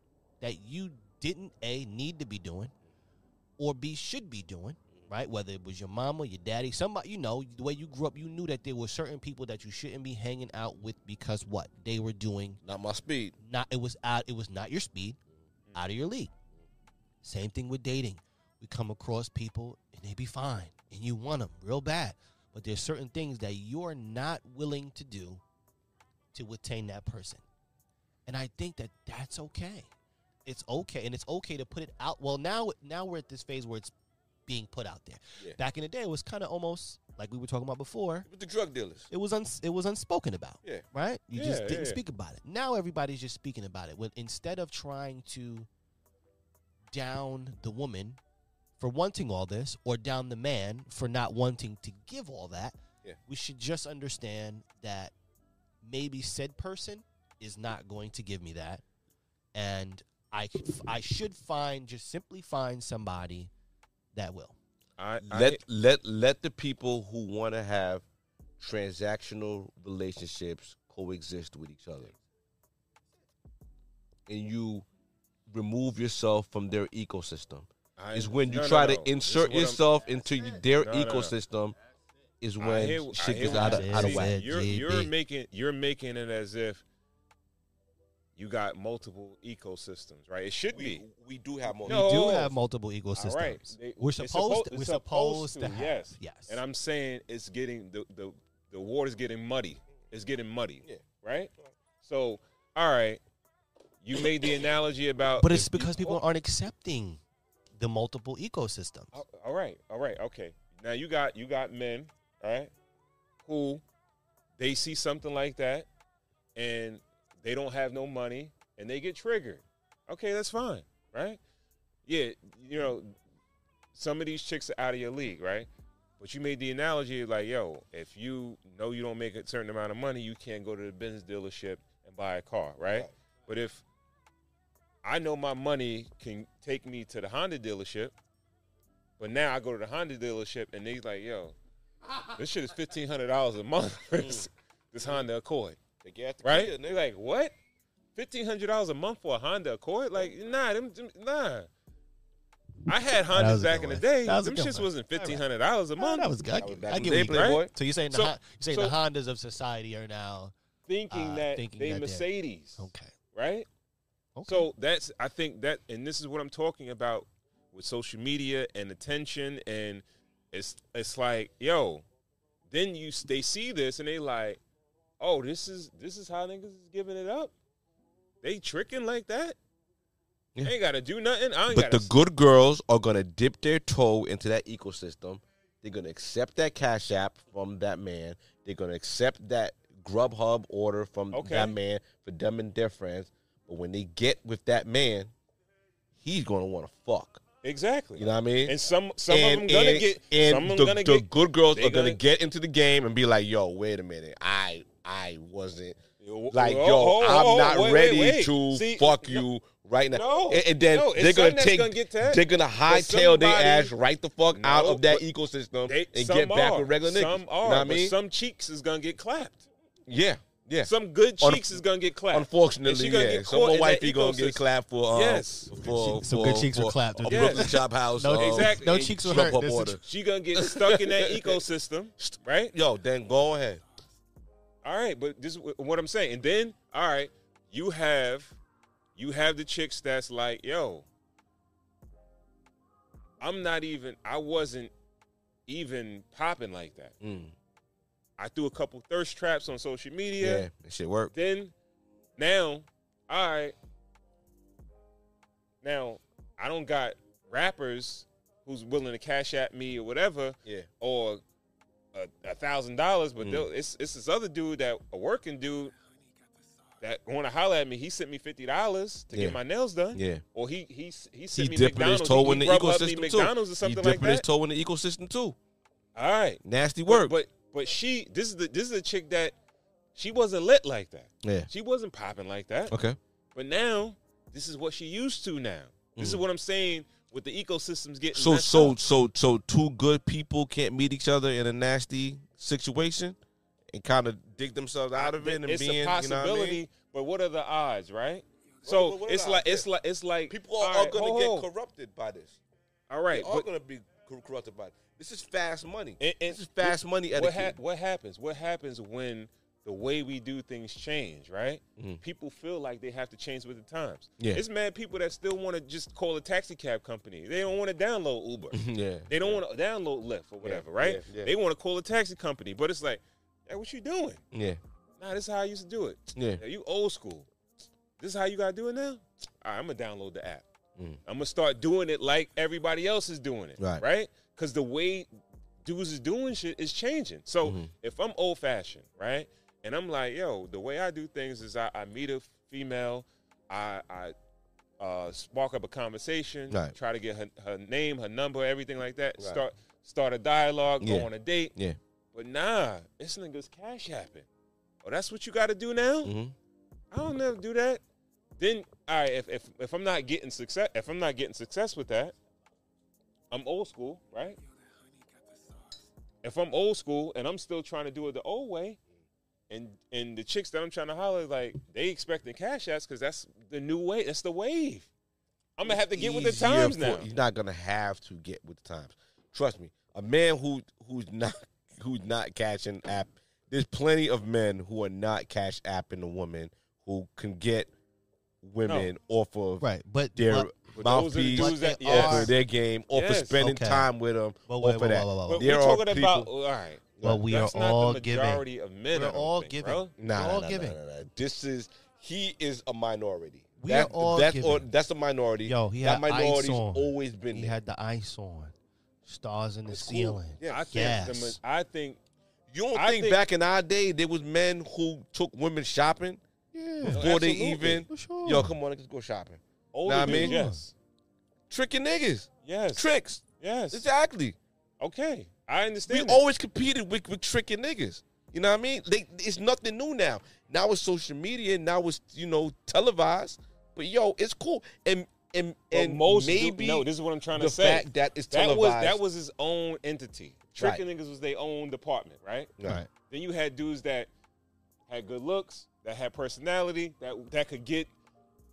that you didn't a need to be doing or B should be doing, right? Whether it was your mama, your daddy, somebody you know, the way you grew up, you knew that there were certain people that you shouldn't be hanging out with because what they were doing. Not my speed. Not it was out. It was not your speed, out of your league. Same thing with dating. We come across people and they be fine, and you want them real bad, but there's certain things that you're not willing to do to attain that person, and I think that that's okay it's okay and it's okay to put it out well now now we're at this phase where it's being put out there Yeah. back in the day it was kind of almost like we were talking about before With the drug dealers. it was uns- it was unspoken about Yeah. right you just Yeah, didn't yeah. speak about it now everybody's just speaking about it when instead of trying to down the woman for wanting all this or down the man for not wanting to give all that Yeah. we should just understand that maybe said person is not going to give me that and I could, I should find just simply find somebody that will. I, I let let let the people who want to have transactional relationships coexist with each other. And you remove yourself from their ecosystem. I- is when you no, no, try no. to This insert what I'm- yourself into y- their No, no, no. ecosystem is when hear- shit gets out of out of whack. You're you're making you're making it as if you got multiple ecosystems, right? It should We, be. we do have more. No. We do have multiple ecosystems. All right. They- We're it's supposed. suppo- we're it's supposed to, have. Yes. Yes. And I'm saying it's getting the the the water's getting muddy. It's getting muddy. Yeah. Right. So, all right. You made the analogy about, but it's because people aren't accepting the multiple ecosystems. All- all right, all right, okay. Now you got you got men, all right, who they see something like that, and they don't have no money, and they get triggered. Okay, that's fine, right? Yeah, you know, some of these chicks are out of your league, right? But you made the analogy like, yo, if you know you don't make a certain amount of money, you can't go to the Benz dealership and buy a car, right? Right. But if I know my money can take me to the Honda dealership, but now I go to the Honda dealership and they like, yo, this shit is fifteen hundred dollars a month for this, mm. this Honda Accord, They get the right? kid, And they're like, what? Fifteen hundred dollars a month for a Honda Accord? Like, nah, them, them- nah. I had That was Hondas a back good in the one. day. That was a Them good shits one. wasn't fifteen hundred dollars a month. that was good. I, That was get- back I in get the what day, you- Playboy. So you're saying the So- Hon- you're saying so- the Hondas of society are now thinking uh, that thinking they that they're- Mercedes, okay. right? Okay. So that's I think that, and this is what I'm talking about with social media and attention, and it's it's like, yo, then you they see this and they like, oh, this is this is how niggas is giving it up. They tricking like that. Yeah. They ain't got to do nothing. I ain't But the good girls are gonna dip their toe into that ecosystem. They're gonna accept that cash app from that man. They're gonna accept that Grubhub order from Okay. that man for them and their friends. But when they get with that man, he's gonna want to fuck. exactly. You know what I mean? And some some and, of them gonna and- get and some of them the, gonna the get good girls are gonna gonna- get into the game and be like, "Yo, wait a minute, I I wasn't Yo, like, oh, yo, oh, I'm oh, not wait, ready wait, wait. to See, fuck no, you right now." No. and, and then No, they're gonna take, gonna get that. they're gonna hightail their ass right the fuck out of that ecosystem They, and some get back with regular niggas. Some you are, know what I mean? some cheeks is gonna get clapped. yeah, yeah. Some good Un- cheeks is gonna get clapped. Unfortunately, yeah. Some more wifey gonna get clapped for um, Yes. for, Some for, good cheeks were clapped. A Yes. Brooklyn chop house. No, um, Exactly. no cheeks were hurt. Up This is- order. She gonna get stuck in that *laughs* ecosystem, right? Yo, then go ahead. All right, but this is what I'm saying. And then, all right, you have you have the chicks that's like, yo, I'm not even. I wasn't even popping like that. Mm. I threw a couple thirst traps on social Yeah, media. that shit work. Then, now, all right. Now, I don't got rappers who's willing to cash at me or whatever, Yeah. or a, thousand dollars, but Mm. it's it's this other dude that a working dude that want to holler at me. He sent me fifty dollars to Yeah. get my nails done. Yeah. Or he he he He sent me dipping his McDonald's. toe he, in the he ecosystem McDonald's too. or something he like dipping his toe in the ecosystem too. All right, Nasty But- work. But, but she this is the this is a chick that she wasn't lit like that. yeah. She wasn't popping like that. Okay. But now this is what she used to. Now this is what I'm saying with the ecosystems getting. So so up. so so two good people can't meet each other in a nasty situation and kind of dig themselves out of it and it's being a you know what I possibility. mean? But what are the odds, right? So but what are it's like it's like it's like People are, right, going hold to on. get corrupted by this. All right, They are but going to be corrupted by it. This is fast money. and- and this is fast money What, etiquette. hap- what happens? What happens when the way we do things change? Right? Mhm. People feel like they have to change with the times. Yeah. It's mad people that still want to just call a taxi cab company. They don't want to download Uber. *laughs* yeah. They don't want to download Lyft or whatever, right? yeah, yeah. They want to call a taxi company, but it's like, hey, what you doing? Yeah. Nah, this is how I used to do it. Yeah. you old school. This is how you gotta do it now. All right, I'm gonna download the app. Mm. I'm gonna start doing it like everybody else is doing it. Right. Right? Because the way dudes is doing shit is changing. So Mhm. if I'm old fashioned, right, and I'm like, yo, the way I do things is I, I meet a female, I I uh, spark up a conversation, Right. try to get her, her name, her number, everything like that. Right. Start start a dialogue, Yeah. go on a date. Yeah. But nah, this nigga's cash happen. Oh, that's what you got to do now. Mhm. I don't never do that. Then, all right, if, if if I'm not getting success, if I'm not getting success with that, I'm old school, right? If I'm old school and I'm still trying to do it the old way, and and the chicks that I'm trying to holler like they expecting cash apps because that's the new way. That's the wave. I'm gonna have to get with the times for- now. You're not gonna have to get with the times. Trust me. A man who who's not who's not cashing app. There's plenty of men who are not cash apping a woman who can get women off of Right, but their but, But the mouthpiece, dudes that- But they off of their game, off of spending Okay. time with them, But off wait, of wait, that. wait, wait, But wait. There we're are talking people- about all right. Well, we are all giving. majority of men. We're all think, giving. bro. Nah, We're nah, all nah, giving. nah, nah, nah. This is he is a minority. We That- are all that's giving. or, that's a minority. Yo, he that had ice minority's on. always been He there. had the ice on, stars in the It's cool. ceiling. Yeah. I think Gas. the, I think you don't I think, think- back in our day there was men who took women shopping Yeah, before they even sure. yo come on let's go shopping. older Nah, I dudes, mean- yes, Tricking niggas, yes, tricks. yes. Exactly. Okay, I We understand. that. always competed with, with tricking niggas. You know what I mean? They, it's nothing new now. Now it's social media. Now it's you know televised. But yo, it's cool. And and But and most du- maybe no. This is what I'm trying to say. fact that it's that televised. was that was his own entity. Tricking niggas was their own department, right? Right. Then you had dudes that had good looks, that had personality, that that could get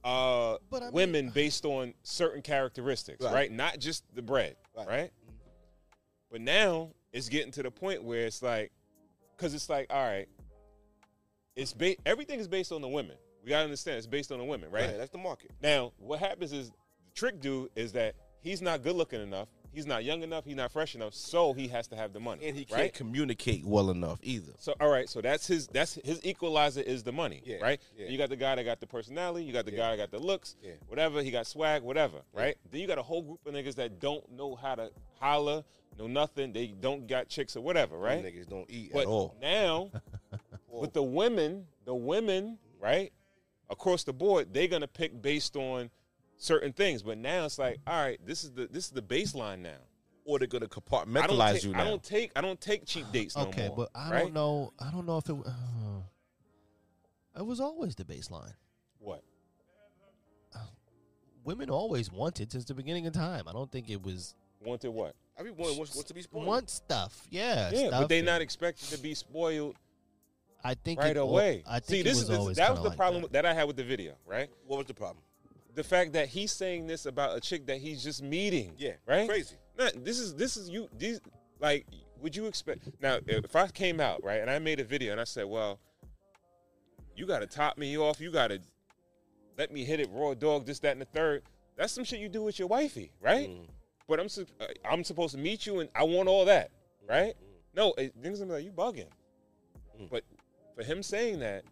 uh, But I mean- women based on certain characteristics, Right. right. Not just the bread, Right. right? But now it's getting to the point where it's like, because it's like, all right, it's ba- everything is based on the women. We gotta understand it's based on the women, right? Right, that's the market. Now, what happens is the trick dude is that he's not good looking enough, he's not young enough, he's not fresh enough, so he has to have the money. And he can't right? communicate well enough either. So all right, so that's his that's his equalizer is the money, Yeah, right? yeah. You got the guy that got the personality, you got the Yeah. guy that got the looks, Yeah. whatever, he got swag, whatever, right? Then you got a whole group of niggas that don't know how to holler, know nothing, they don't got chicks or whatever, Them right? Niggas don't eat But at all. now *laughs* with the women, the women, right, across the board, they're gonna pick based on certain things. But now it's like, all right, this is the this is the baseline now. Or they're gonna compartmentalize take, you I don't take I don't take cheap dates no Okay, more. but I right? don't know. I don't know if it. Uh, it was always the baseline. what. Women always wanted since the beginning of time. I don't think it was Wanted what? Everyone wants, wants to be spoiled. want stuff. Yeah, Yeah, stuff but they and- not expected to be spoiled I think right it away. I think See, this was is this, always that was the like problem that. that I had with the video, right? What was the problem? The fact that he's saying this about a chick that he's just meeting. Yeah, right. crazy. Nah, this is this is you. These like, would you expect now if I came out right and I made a video and I said, well, you got to top me off. You got to let me hit it raw dog. This, that, and the third. That's some shit you do with your wifey, right? Mm. But I'm sup- uh, I'm supposed to meet you and I want all that, right? No, it, niggas gonna like you bugging. Mm. But for him saying that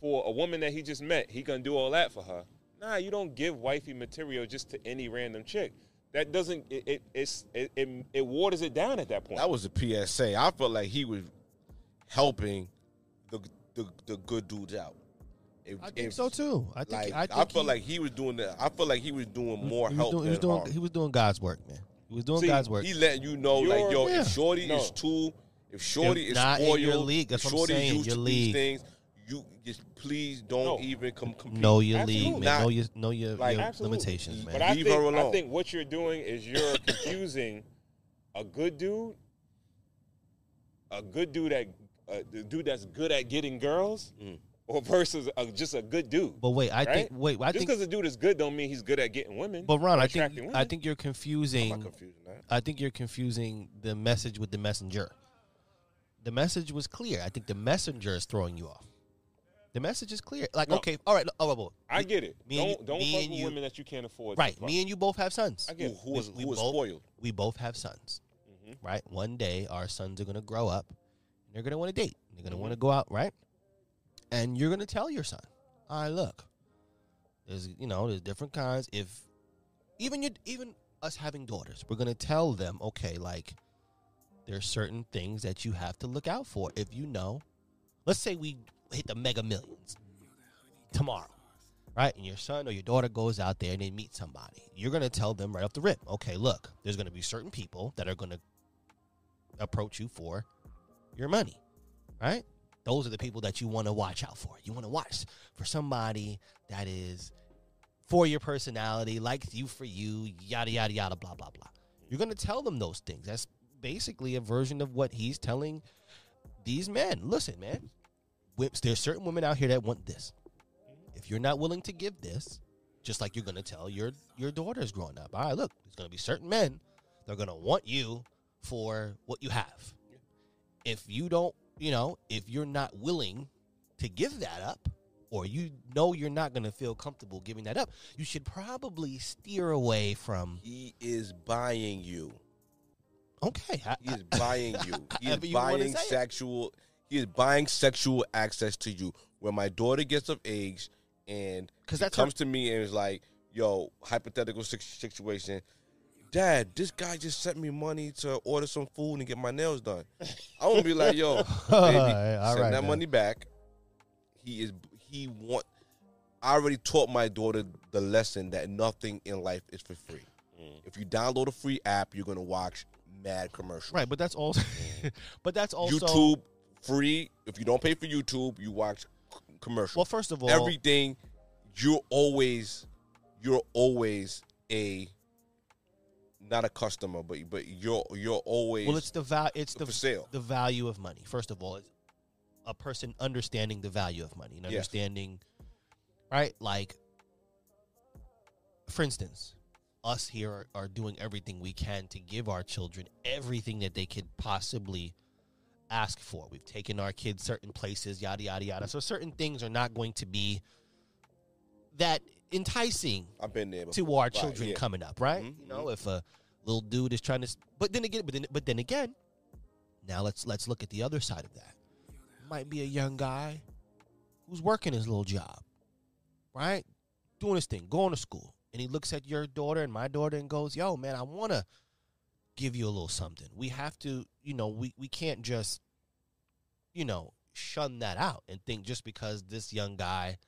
for a woman that he just met, he gonna do all that for her. Nah, you don't give wifey material just to any random chick. That doesn't it it it's, it, it, it waters it down at that point. That was a PSA. I felt like he was helping the the, the good dudes out. If- I think if- so too. I think. Like I, I, think felt he- like he was doing that. I felt like he was doing more he was help doing, he was doing, harm. he was doing God's work, man. He was doing See, God's work. He letting you know, like, You're- yo, Yeah. if Shorty No. is too, if Shorty If is not in spoiled, your league, that's if what I'm Shorty saying, used your to league. these things, you just please don't No. even come compete. know your Absolutely. league, man. Not- know your know your, like- your limitations, man. But I Leave think her I think what you're doing is you're *coughs* confusing a good dude, a good dude that uh, the dude that's good at getting girls, Mm. *laughs* or versus a, just a good dude. but wait, I think wait, I just because a dude is good don't mean he's good at getting women. But Ron, I think attracting I think you're confusing. confusing. I think you're confusing the message with the messenger. The message was clear. I think the messenger is throwing you off. The message is clear. Like, No. okay, all right, oh, well, I get it. me don't you- don't me fuck and with you- women that you can't afford. right. Me and you both have sons. I get Who, it. who who both- spoiled? We both have sons. Mhm. Right. One day, our sons are gonna grow up, and they're gonna want to date. They're gonna Mm-hmm. want to go out, right? And you're gonna tell your son, "All right, look, there's you know there's different kinds. If even you even us having daughters, we're gonna tell them, okay, like there's certain things that you have to look out for. If you know, let's say we hit the mega millions tomorrow, right? And your son or your daughter goes out there and they meet somebody. You're to tell them right off the rip, okay, look, there's to be certain people that are to approach you for your money, right? Those are the people that you want to watch out for. You want to watch for somebody that is for your personality, likes you for you, yada, yada, yada, blah, blah, blah. You're going to tell them those things. That's basically a version of what he's telling these men. Listen, man, there's certain women out here that want this. If you're not willing to give this, just like you're going to tell your your daughters growing up, all right, look, there's going to be certain men that are going to want you for what you have. If you don't, you know, if you're not willing to give that up, or you know you're not going to feel comfortable giving that up, you should probably steer away from. He is buying you. Okay, I, He is buying you. *laughs* He is you buying say it. sexual. He is buying sexual access to you. When my daughter gets of age and 'Cause she that's her- comes to me and is like, "Yo, hypothetical situation." Dad, this guy just sent me money to order some food and get my nails done. I won't be like, "Yo, *laughs* baby, All send right, that man. money back." He is. He want. I already taught my daughter the lesson that nothing in life is for free. Mm. If you download a free app, you're gonna watch mad commercials. right, but that's also, mm. *laughs* but that's also YouTube free. If you don't pay for YouTube, you watch c- commercials. Well, first of all, everything you're always you're always a not a customer, but but you're you're always Well, it's the val- It's the sale. the value of money. First of all, it's a person understanding the value of money and Yes. understanding, right? Like, for instance, us here are, are doing everything we can to give our children everything that they could possibly ask for. We've taken our kids certain places, yada yada yada. So certain things are not going to be that enticing I've been there. Before. to our Right, children yeah. coming up, right? Mhm, You know, if a little dude is trying to, but then again, but then, but then again, now let's let's look at the other side of that. Might be a young guy who's working his little job, right? Doing his thing, going to school, and he looks at your daughter and my daughter and goes, "Yo, man, I want to give you a little something. We have to, you know, we we can't just, you know, shun that out and think just because this young guy."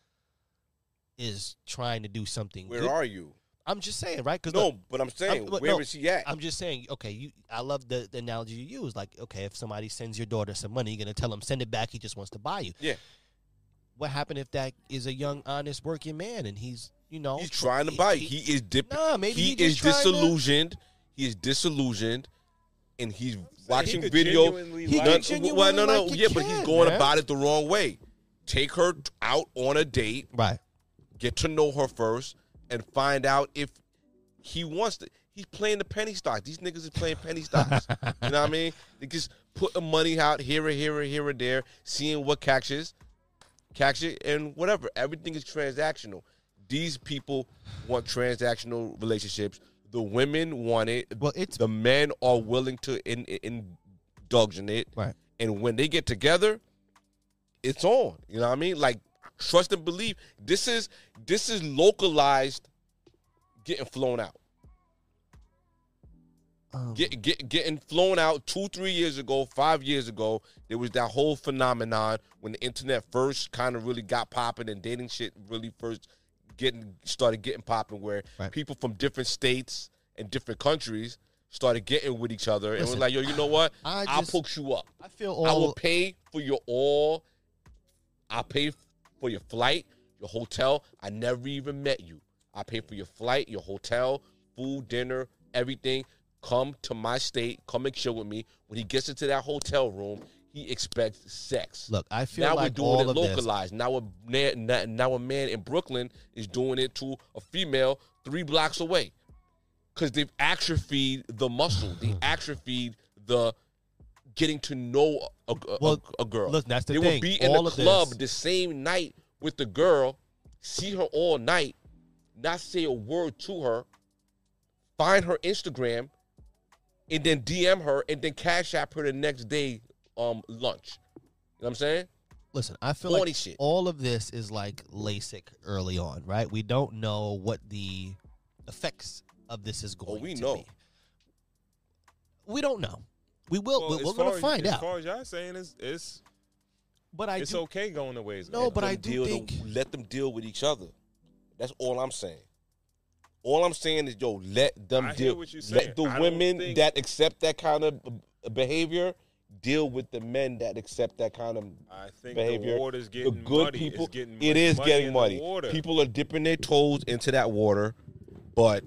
Is trying to do something. Where good are you? I'm just saying, right? Because No, but I'm saying, but where is no, he at? I'm just saying, okay, you. I love the, the analogy you use. Like, okay, if somebody sends your daughter some money, you're gonna tell him send it back. He just wants to buy you. yeah, What happened if that is a young, honest, working man and he's, you know, he's trying to buy. you. He is dipping. Nah, maybe he, he is trying to- disillusioned. He is disillusioned, and he's watching could video. genuinely He like- None- genuinely well, no, no, like your yeah, but he's going man. about it the wrong way. Take her out on a date, right. get to know her first, and find out if he wants to. He's playing the penny stock. These niggas is playing penny stocks. you know what I mean? *laughs* They just putting money out here and here and here and there, seeing what catches, catches, and whatever. Everything is transactional. These people want transactional relationships. The women want it. Well, it's- the men are willing to in, in, indulge in it. Right. And when they get together, it's on. You know what I mean? Like trust and believe. This is this is localized getting flown out. Um, Get, get, getting flown out two, three years ago, five years ago, there was that whole phenomenon when the internet first kind of really got popping and dating shit really first getting started getting popping, where Right. people from different states and different countries started getting with each other and was like, yo, you know what? I I'll just- hook you up. I feel I will pay for your all. I'll pay for your flight, your hotel. I never even met you. I pay for your flight, your hotel, food, dinner, everything. Come to my state. Come and chill with me. When he gets into that hotel room, he expects sex. Look, I feel now like we're doing all it of this- localized. Now a man, now- now a man in Brooklyn is doing it to a female three blocks away, because they've atrophied the muscle. They atrophied the getting to know a, a- Well, a, a girl. listen, that's the they thing. will be in All the club this- the same night with the girl, see her all night, not say a word to her, find her Instagram, and then DM her, and then cash app her the next day um lunch. You know what I'm saying? Listen, I feel Horny like shit. all of this is like LASIK early on, right? We don't know what the effects of this is going Oh, we to know. be. We don't know. We will. Well, we- as we're going to find as, out. As far as y'all saying, it's it's but I it's do. okay going the ways. No, of but God. I them do deal think- to, let them deal with each other. That's all I'm saying. All I'm saying is, yo, let them I hear deal. what you're. Let the I women think- that accept that kind of uh, behavior deal with the men that accept that kind of I think behavior. the water's the good muddy. people, it's getting it much muddy getting muddy. People are dipping their toes into that water, but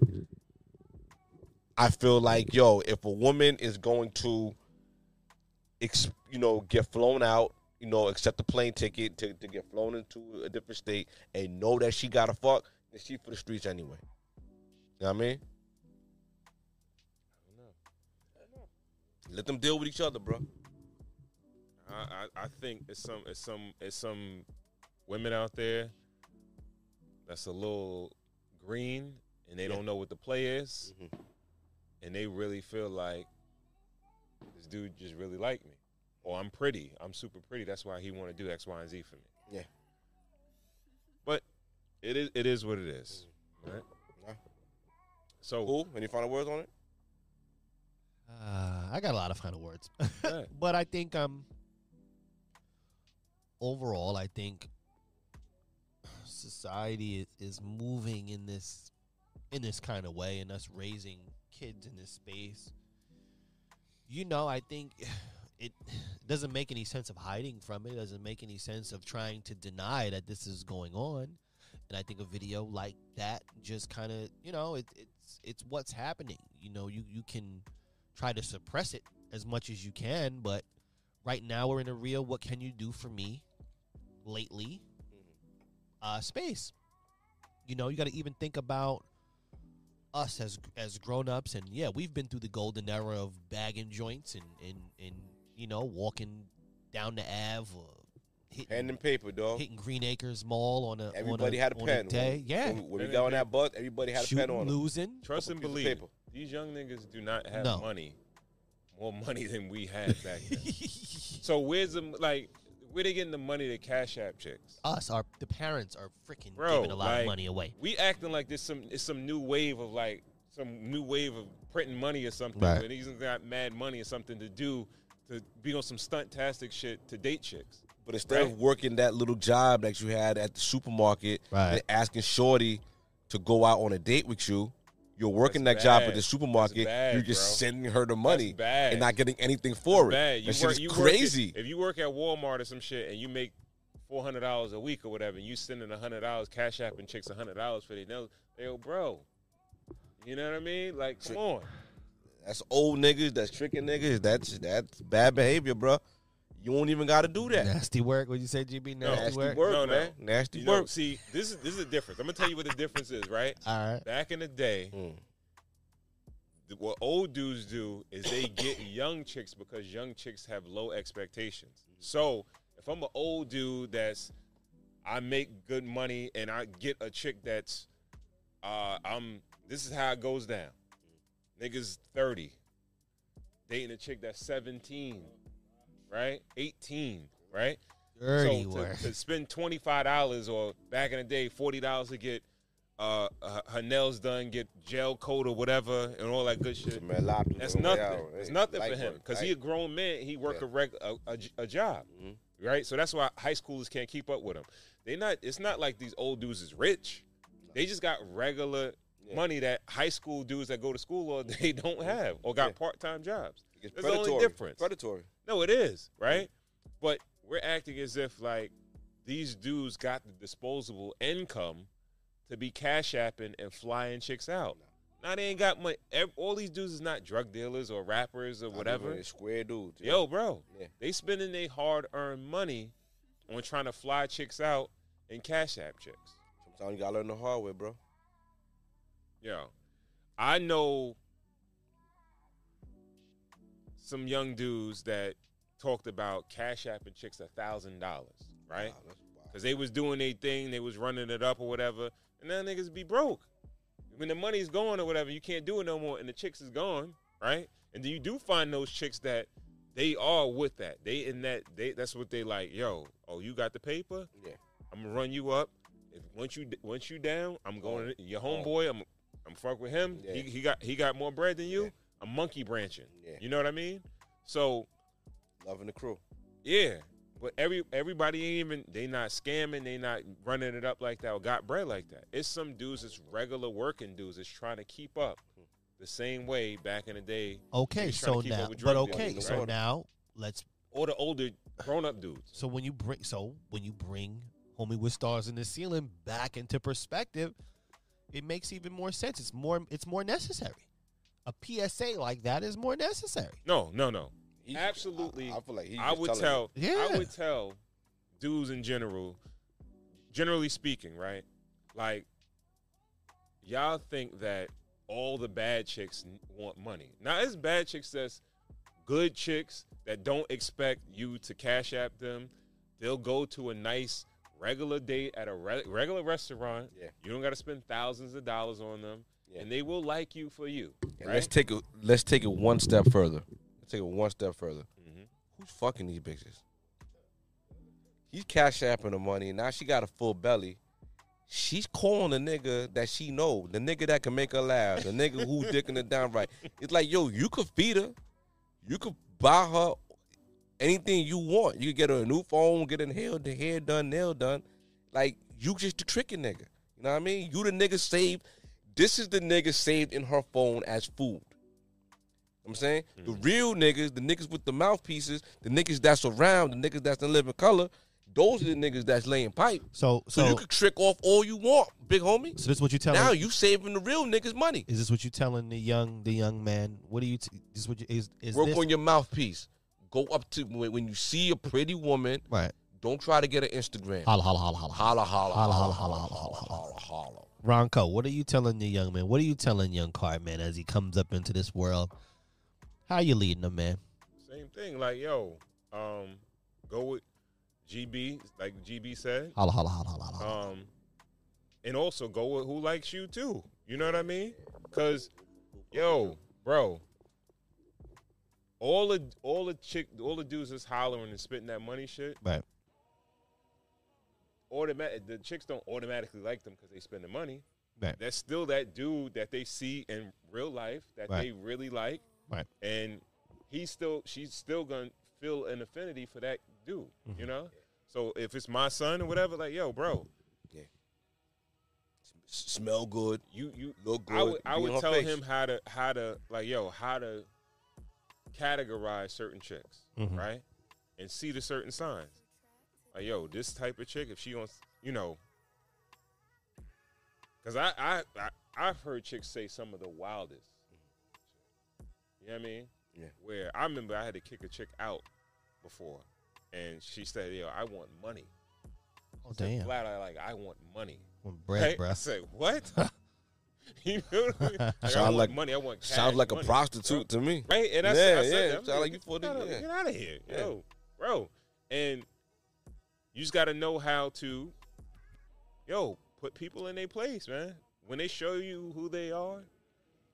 I feel like, yo, if a woman is going to, ex, you know, get flown out, you know, accept the plane ticket to, to get flown into a different state and know that she got to fuck, then she for the streets anyway. You know what I mean? Let them deal with each other, bro. I, I, I think it's some it's some it's some women out there that's a little green and they Yeah. don't know what the play is, Mhm. And they really feel like this dude just really like me, or I'm pretty, I'm super pretty. That's why he want to do X, Y, and Z for me. Yeah. But it is it is what it is, right? Nah. So Cool. Any final words on it? Uh, I got a lot of final words, Right. *laughs* but I think um overall, I think society is, is moving in this in this kind of way, and us raising kids in this space. You know, I think *sighs* it *sighs* doesn't make any sense of hiding from it. It doesn't make any sense of trying to deny that this is going on. And I think a video like that just kind of, you know, it, it's it's what's happening. You know, you you can try to suppress it as much as you can, but right now we're in a real what can you do for me lately uh space. You know, you got to even think about us as as grown-ups and yeah, we've been through the golden era of bagging joints and and and you know, walking down the Ave or hitting, Pen and paper, dog. hitting Green Acres Mall on a Everybody on a, had a on pen. day. When, yeah. when, when we got on that bus, everybody had a Shooting, pen on. 'em. losing. trust and believe of these young niggas do not have No. money, more money than we had back then. *laughs* so where's the like? Where they getting the money to cash app chicks? Us, our the parents are freaking Bro, giving a lot like, of money away. We acting like there's some it's some new wave of like some new wave of printing money or something. Right. And these niggas got mad money or something to do to be on some stunt-tastic shit to date chicks. But instead Right. of working that little job that you had at the supermarket Right. and asking Shorty to go out on a date with you, you're working That's that job at the supermarket. Bad, you're just bro. sending her the money bad. and not getting anything for It's it. bad. You work, you crazy. At, if you work at Walmart or some shit and you make four hundred dollars a week or whatever, and you sending a hundred dollars cash app and chicks a hundred dollars for their nails, they go, bro. You know what I mean? Like, come on. that's old niggas. That's tricking niggas. That's that's bad behavior, bro. You don't even got to do that. Nasty work. What you say, GB? Nasty, Nasty work. work, No, no. man. Nasty You work. know, see, this is this is the difference. I'm gonna tell you what the difference is, right? All right. Back in the day, Mm. what old dudes do is they get *laughs* young chicks because young chicks have low expectations. So if I'm an old dude that's I make good money and I get a chick that's uh I'm this is how it goes down. Niggas 30 dating a chick that's 17, right? 18, right? Dirty so to, to spend twenty five dollars or back in the day forty dollars to get uh, uh, her nails done, get gel coat or whatever, and all that good shit. Man, a lot of people That's nothing. out. It's nothing light for him because he a grown man. He work Yeah. a, reg, a, a, a job, Mhm. right? So that's why high schoolers can't keep up with him. They not. It's not like these old dudes is rich. They just got regular Yeah. money that high school dudes that go to school all *laughs* day don't have or got Yeah. part time jobs. It's That's the only difference. Predatory. No, it is, right? Mm-hmm. But we're acting as if like these dudes got the disposable income to be cash apping and flying chicks out. Now they ain't got money. All these dudes is not drug dealers or rappers or whatever. They're Square dudes. yeah. Yo, bro, Yeah. they spending their hard earned money on trying to fly chicks out and cash app chicks. Sometimes you gotta learn the hard way, bro. Yo, I know some young dudes that talked about cash apping chicks a thousand dollars, right? Because they was doing their thing, they was running it up or whatever, and now niggas be broke. When the money's gone or whatever, you can't do it no more, and the chicks is gone, right? And then you do find those chicks that they are with that. They in that they that's what they like. Yo, oh, you got the paper? Yeah. I'm gonna run you up. If once you once you down, I'm going. Oh. Your homeboy, I'm I'm fuck with him. Yeah. He, he got he got more bread than you. Yeah. I'm monkey branching. Yeah. You know what I mean? So Loving the crew. yeah, but every everybody ain't even they not scamming, they not running it up like that or got bread like that. It's some dudes, it's regular working dudes, that's trying to keep up the same way back in the day, Okay, Niggas trying to so now, but drug okay, dealers, so right? now let's. or the older grown up dudes. So when you bring, so when you bring "Homie with Stars in the Ceiling" back into perspective, it makes even more sense. It's more, it's more necessary. A PSA like that is more necessary. No, no, no. He- Absolutely. I, I feel like he I would telling tell, Yeah. I would tell dudes in general, generally speaking, right? Like, y'all think that all the bad chicks want money. Now, it's bad chicks that's good chicks that don't expect you to cash app them. They'll go to a nice regular date at a re- regular restaurant. Yeah. You don't got to spend thousands of dollars on them, Yeah. and they will like you for you. Right? let's take it. Let's take it one step further. Let's take it one step further. Mhm. Who's fucking these bitches? He's cash apping the money. Now she got a full belly. She's calling the nigga that she know, the nigga that can make her laugh, the nigga who *laughs* dicking it down right. It's like, yo, you could feed her, you could buy her anything you want. You could get her a new phone, get her hair, the hair done, nail done. Like you just the tricking nigga. You know what I mean? You the nigga saved. This is the nigga saved in her phone as food. I'm saying the mm. real niggas, the niggas with the mouthpieces, the niggas that's around, the niggas that's in living color. Those are the niggas that's laying pipe. So So, so you can trick off all you want, big homie. so this is what you telling Now you saving the real niggas money. is this what you telling the young the young man? What are you t- this what you is is Work this on your mouthpiece. Go up to when, when you see a pretty woman. right? Don't try to get an Instagram. Holla holla. Holla, holla, Holla, holla, holla, holla, holla, holla, holla, holla, holla. Ronco, what are you telling the young man? What are you telling young Card man as he comes up into this world? How you leading him, man? Same thing. Like, yo, um, go with GB, like GB said. Holla holla holla holla. holla. Um, and also go with who likes you too. You know what I mean? Cause, yo, bro, all the all the chick, all the dudes is hollering and spitting that money shit. Right. Automatic, the chicks don't automatically like them because they spend the money. Right. That's still that dude that they see in real life that Right. they really like, Right. and he's still, she's still gonna feel an affinity for that dude. Mm-hmm. You know. So if it's my son or whatever, like, yo, bro, S- Smell good. you you Look I good, would I would tell face. him how to how to like yo how to categorize certain chicks Mhm. right and see the certain signs like yo this type of chick if she wants you know because I, I I I've heard chicks say some of the wildest you know what I mean Yeah. where I remember I had to kick a chick out before and she said yo I want money Oh Said damn. flat out like I want money Want bread, Right? bruh. I said, what? *laughs* *laughs* you know what I mean? Sounds like, a prostitute to me. Right, and that's what I Sound want like- money. I want cash Sounds like a money, prostitute you for get, the- out of, yeah. get out of here. Yeah. Yo, bro. And you just got to know how to, yo, put people in their place, man. When they show you who they are,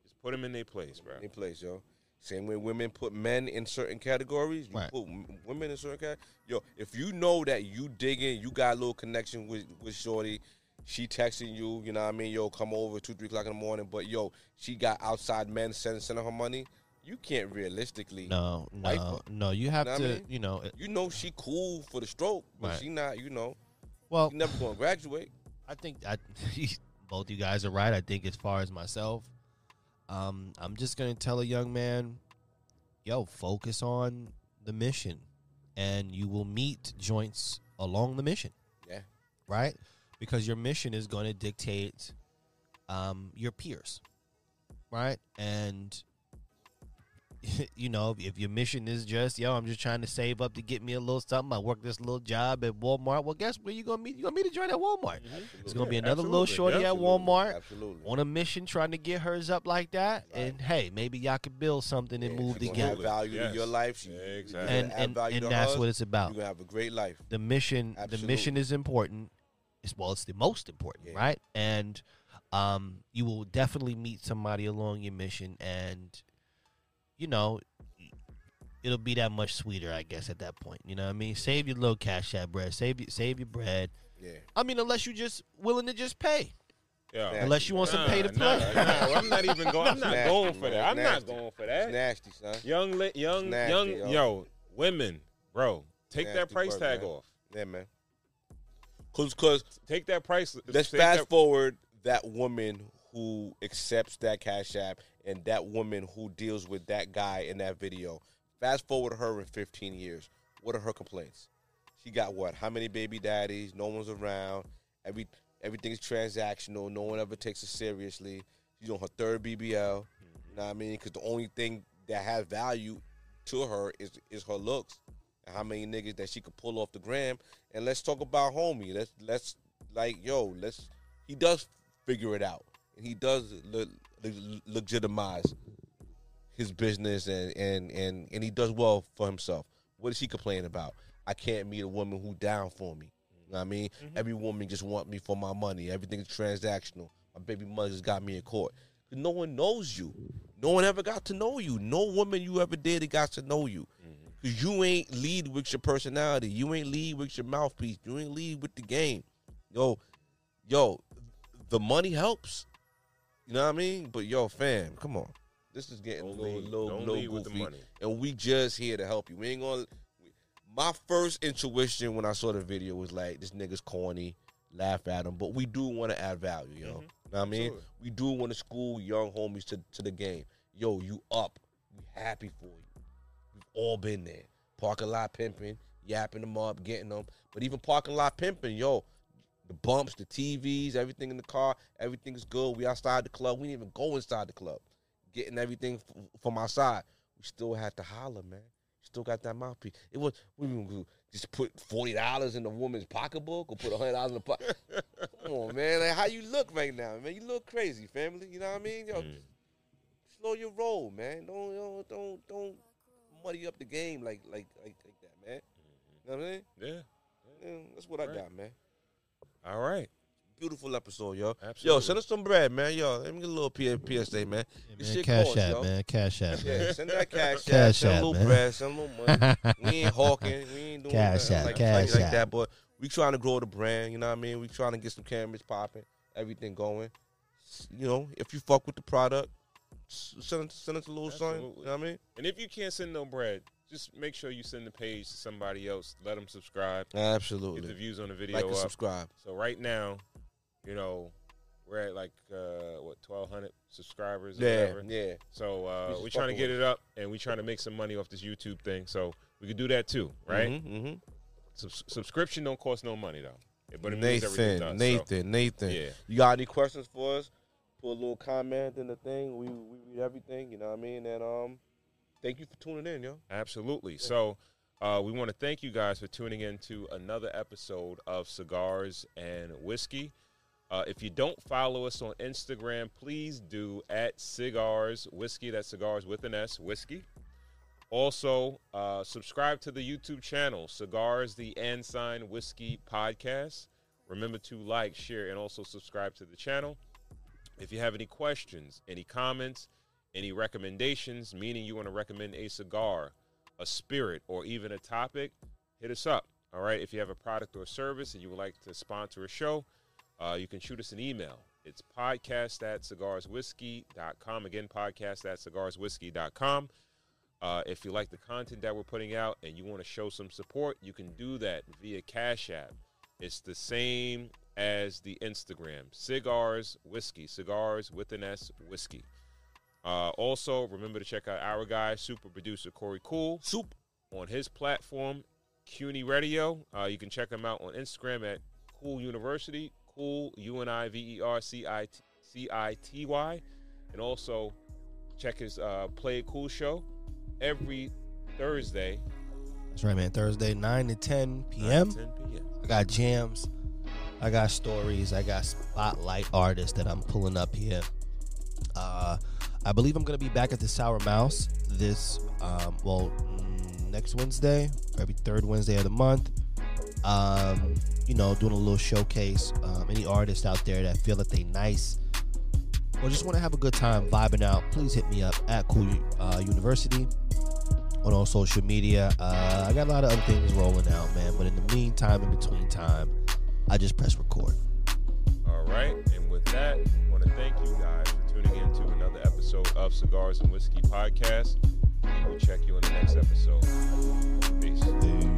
just put them in their place, bro. Any place, yo. Same way women put men in certain categories, you Right. put women in certain categories. Yo, if you know that you digging, you got a little connection with with Shorty, she texting you, you know what I mean? Yo, come over two, three o'clock in the morning, but yo, she got outside men sending sending her money. You can't realistically. No, no, no. You have Know to, I mean? you know. it- You know she cool for the stroke, but Right. she not. You know, Well, she never gonna graduate. I think I, *laughs* both you guys are right. I think as far as myself, um, I'm just gonna tell a young man, yo, focus on the mission, and you will meet joints along the mission. Yeah. Right, because your mission is going to dictate um, your peers, right? And *laughs* you know, if your mission is just, yo, I'm just trying to save up to get me a little something. I work this little job at Walmart. Well, guess where you gonna meet? You gonna meet a joint at Walmart. It's gonna be Yeah, another little absolutely. shorty Yeah, at Walmart Absolutely. on a mission trying to get hers up like that. And hey, maybe y'all could build something and Yeah, move she gonna add together. value to your life. She, Exactly. And and, value and to that's hers, what it's about. You're have a great life. The mission the mission is important. It's well, it's the most important, Yeah. right? And um you will definitely meet somebody along your mission and you know it'll be that much sweeter, I guess, at that point. You know what I mean? Save your little cash app bread. Save your save your bread. Yeah. I mean, unless you just willing to just pay. Yeah. Yeah. Unless you want some pay to play. Nah, nah, I'm not even *laughs* going. I'm not Nasty, going for that. I'm not going for It's that. nasty, son. Young, li- young, nasty, young, yo. yo. women, bro, take that price work, tag man. off. Yeah, man. Cause, cause Take that price. let's fast that- forward that woman who accepts that cash app and that woman who deals with that guy in that video. Fast forward her in 15 years. What are her complaints? She got what? How many baby daddies? No one's around. Every everything's transactional. No one ever takes it seriously. She's on her third BBL. You know mm-hmm. what I mean? Because the only thing that has value to her is is her looks and how many niggas that she could pull off the gram. And let's talk about homie. Let's let's like yo. Let's he does figure it out and he does le- le- legitimize his business and and and and he does well for himself. What is he complaining about? I can't meet a woman who down for me. You know what I mean? Mm-hmm. Every woman just want me for my money. Everything's transactional. My baby mother just got me in court. no one knows you. No one ever got to know you. No woman you ever dated got to know you. Mm-hmm. Cause you ain't lead with your personality. You ain't lead with your mouthpiece. You ain't lead with the game. Yo, yo, the money helps. You know what I mean? But yo, fam, come on. This is getting Don't a little, lead- little, don't little lead with the goofy, money. and we just here to help you. We ain't gonna. we- my first intuition when I saw the video was like, this nigga's corny. Laugh at him, but we do want to add value, yo. Mm-hmm. You know what I mean? Absolutely. We do want to school young homies to, to the game. Yo, you up? We happy for you. We've all been there. Parking lot pimping, yapping them up, getting them. But even parking lot pimping, yo, the bumps, the TVs, everything in the car, everything's good. We outside the club. We didn't even go inside the club. Getting everything f- from outside. We still had to holler, man. Still got that mouthpiece. It was we just put forty dollars in the woman's pocketbook or put hundred dollars in the pocket. *laughs* Come on, man. Like how you look right now, man. You look crazy, family. You know what I mean? Yo, Mm. slow your roll, man. Don't don't don't don't muddy up the game like like like like that, man. You know what I mean? Yeah. Yeah, that's what I got, man. All right. Beautiful episode, yo. Yo, send us some bread, man. Yo, let me get a little P- PSA, man. This man, shit cash costs, app, yo. man. Cash app, man. Yeah, send that cash, *laughs* app, Cash send app, a little man. bread, send a little money. *laughs* we ain't hawking, we ain't doing Cash nothing app, like, cash like, like that. But we trying to grow the brand, you know what I mean? We trying to get some cameras popping, everything going. You know, if you fuck with the product, send us, send us a little something. You know what I mean? And if you can't send no bread, just make sure you send the page to somebody else. Let them subscribe. Absolutely. Get the views on the video Like and up. subscribe. So right now, you know, we're at like uh, what twelve hundred subscribers. Or Yeah, whatever. yeah. So We uh, just we're trying to get it up, and we're trying to make some money off this YouTube thing. So we could do that too, right? Mm-hmm, Subs- subscription don't cost no money though, but it means everything Nathan, so- Nathan, Nathan. yeah. You got any questions for us? Put a little comment in the thing. We we read everything. You know what I mean? And um, thank you for tuning in, yo. Absolutely. So, uh, we want to thank you guys for tuning in to another episode of Cigars and Whiskey. Uh, if you don't follow us on Instagram, please do at Cigars Whiskey. That's cigars with an S, whiskey. Also, uh, subscribe to the YouTube channel, Cigars the Ensign Whiskey Podcast. Remember to like, share, and also subscribe to the channel. If you have any questions, any comments, any recommendations, meaning you want to recommend a cigar, a spirit, or even a topic, hit us up. All right. If you have a product or service and you would like to sponsor a show, uh, you can shoot us an email. It's podcast at cigarswhiskey.com. Again, podcast at cigarswhiskey.com. Uh, if you like the content that we're putting out and you want to show some support, you can do that via Cash App. It's the same as the Instagram. Cigars Whiskey. Cigars with an S Whiskey. Uh, also, remember to check out our guy, super producer Corey Cool, Soup. on his platform, CUNY Radio. Uh, you can check him out on Instagram at Cool University, Cool U N I V E R C I T C I T Y, and also check his uh, Play Cool show every Thursday, That's right, man. Thursday, 9 to 10 9 p.m. to 10 p.m. I got jams. I got stories. I got spotlight artists that I'm pulling up here. Uh, I believe I'm gonna be back at the Sour Mouse this um, well next Wednesday, every third Wednesday of the month. Um, you know, doing a little showcase. Um, any artists out there that feel that they nice or just want to have a good time vibing out, please hit me up at Cool uh, University on all social media. Uh, I got a lot of other things rolling out, man. But in the meantime, in between time, I just press record. All right. And with that, I want to thank you guys episode of Cigars and Whiskey Podcast. And We will check you in the next episode. Peace.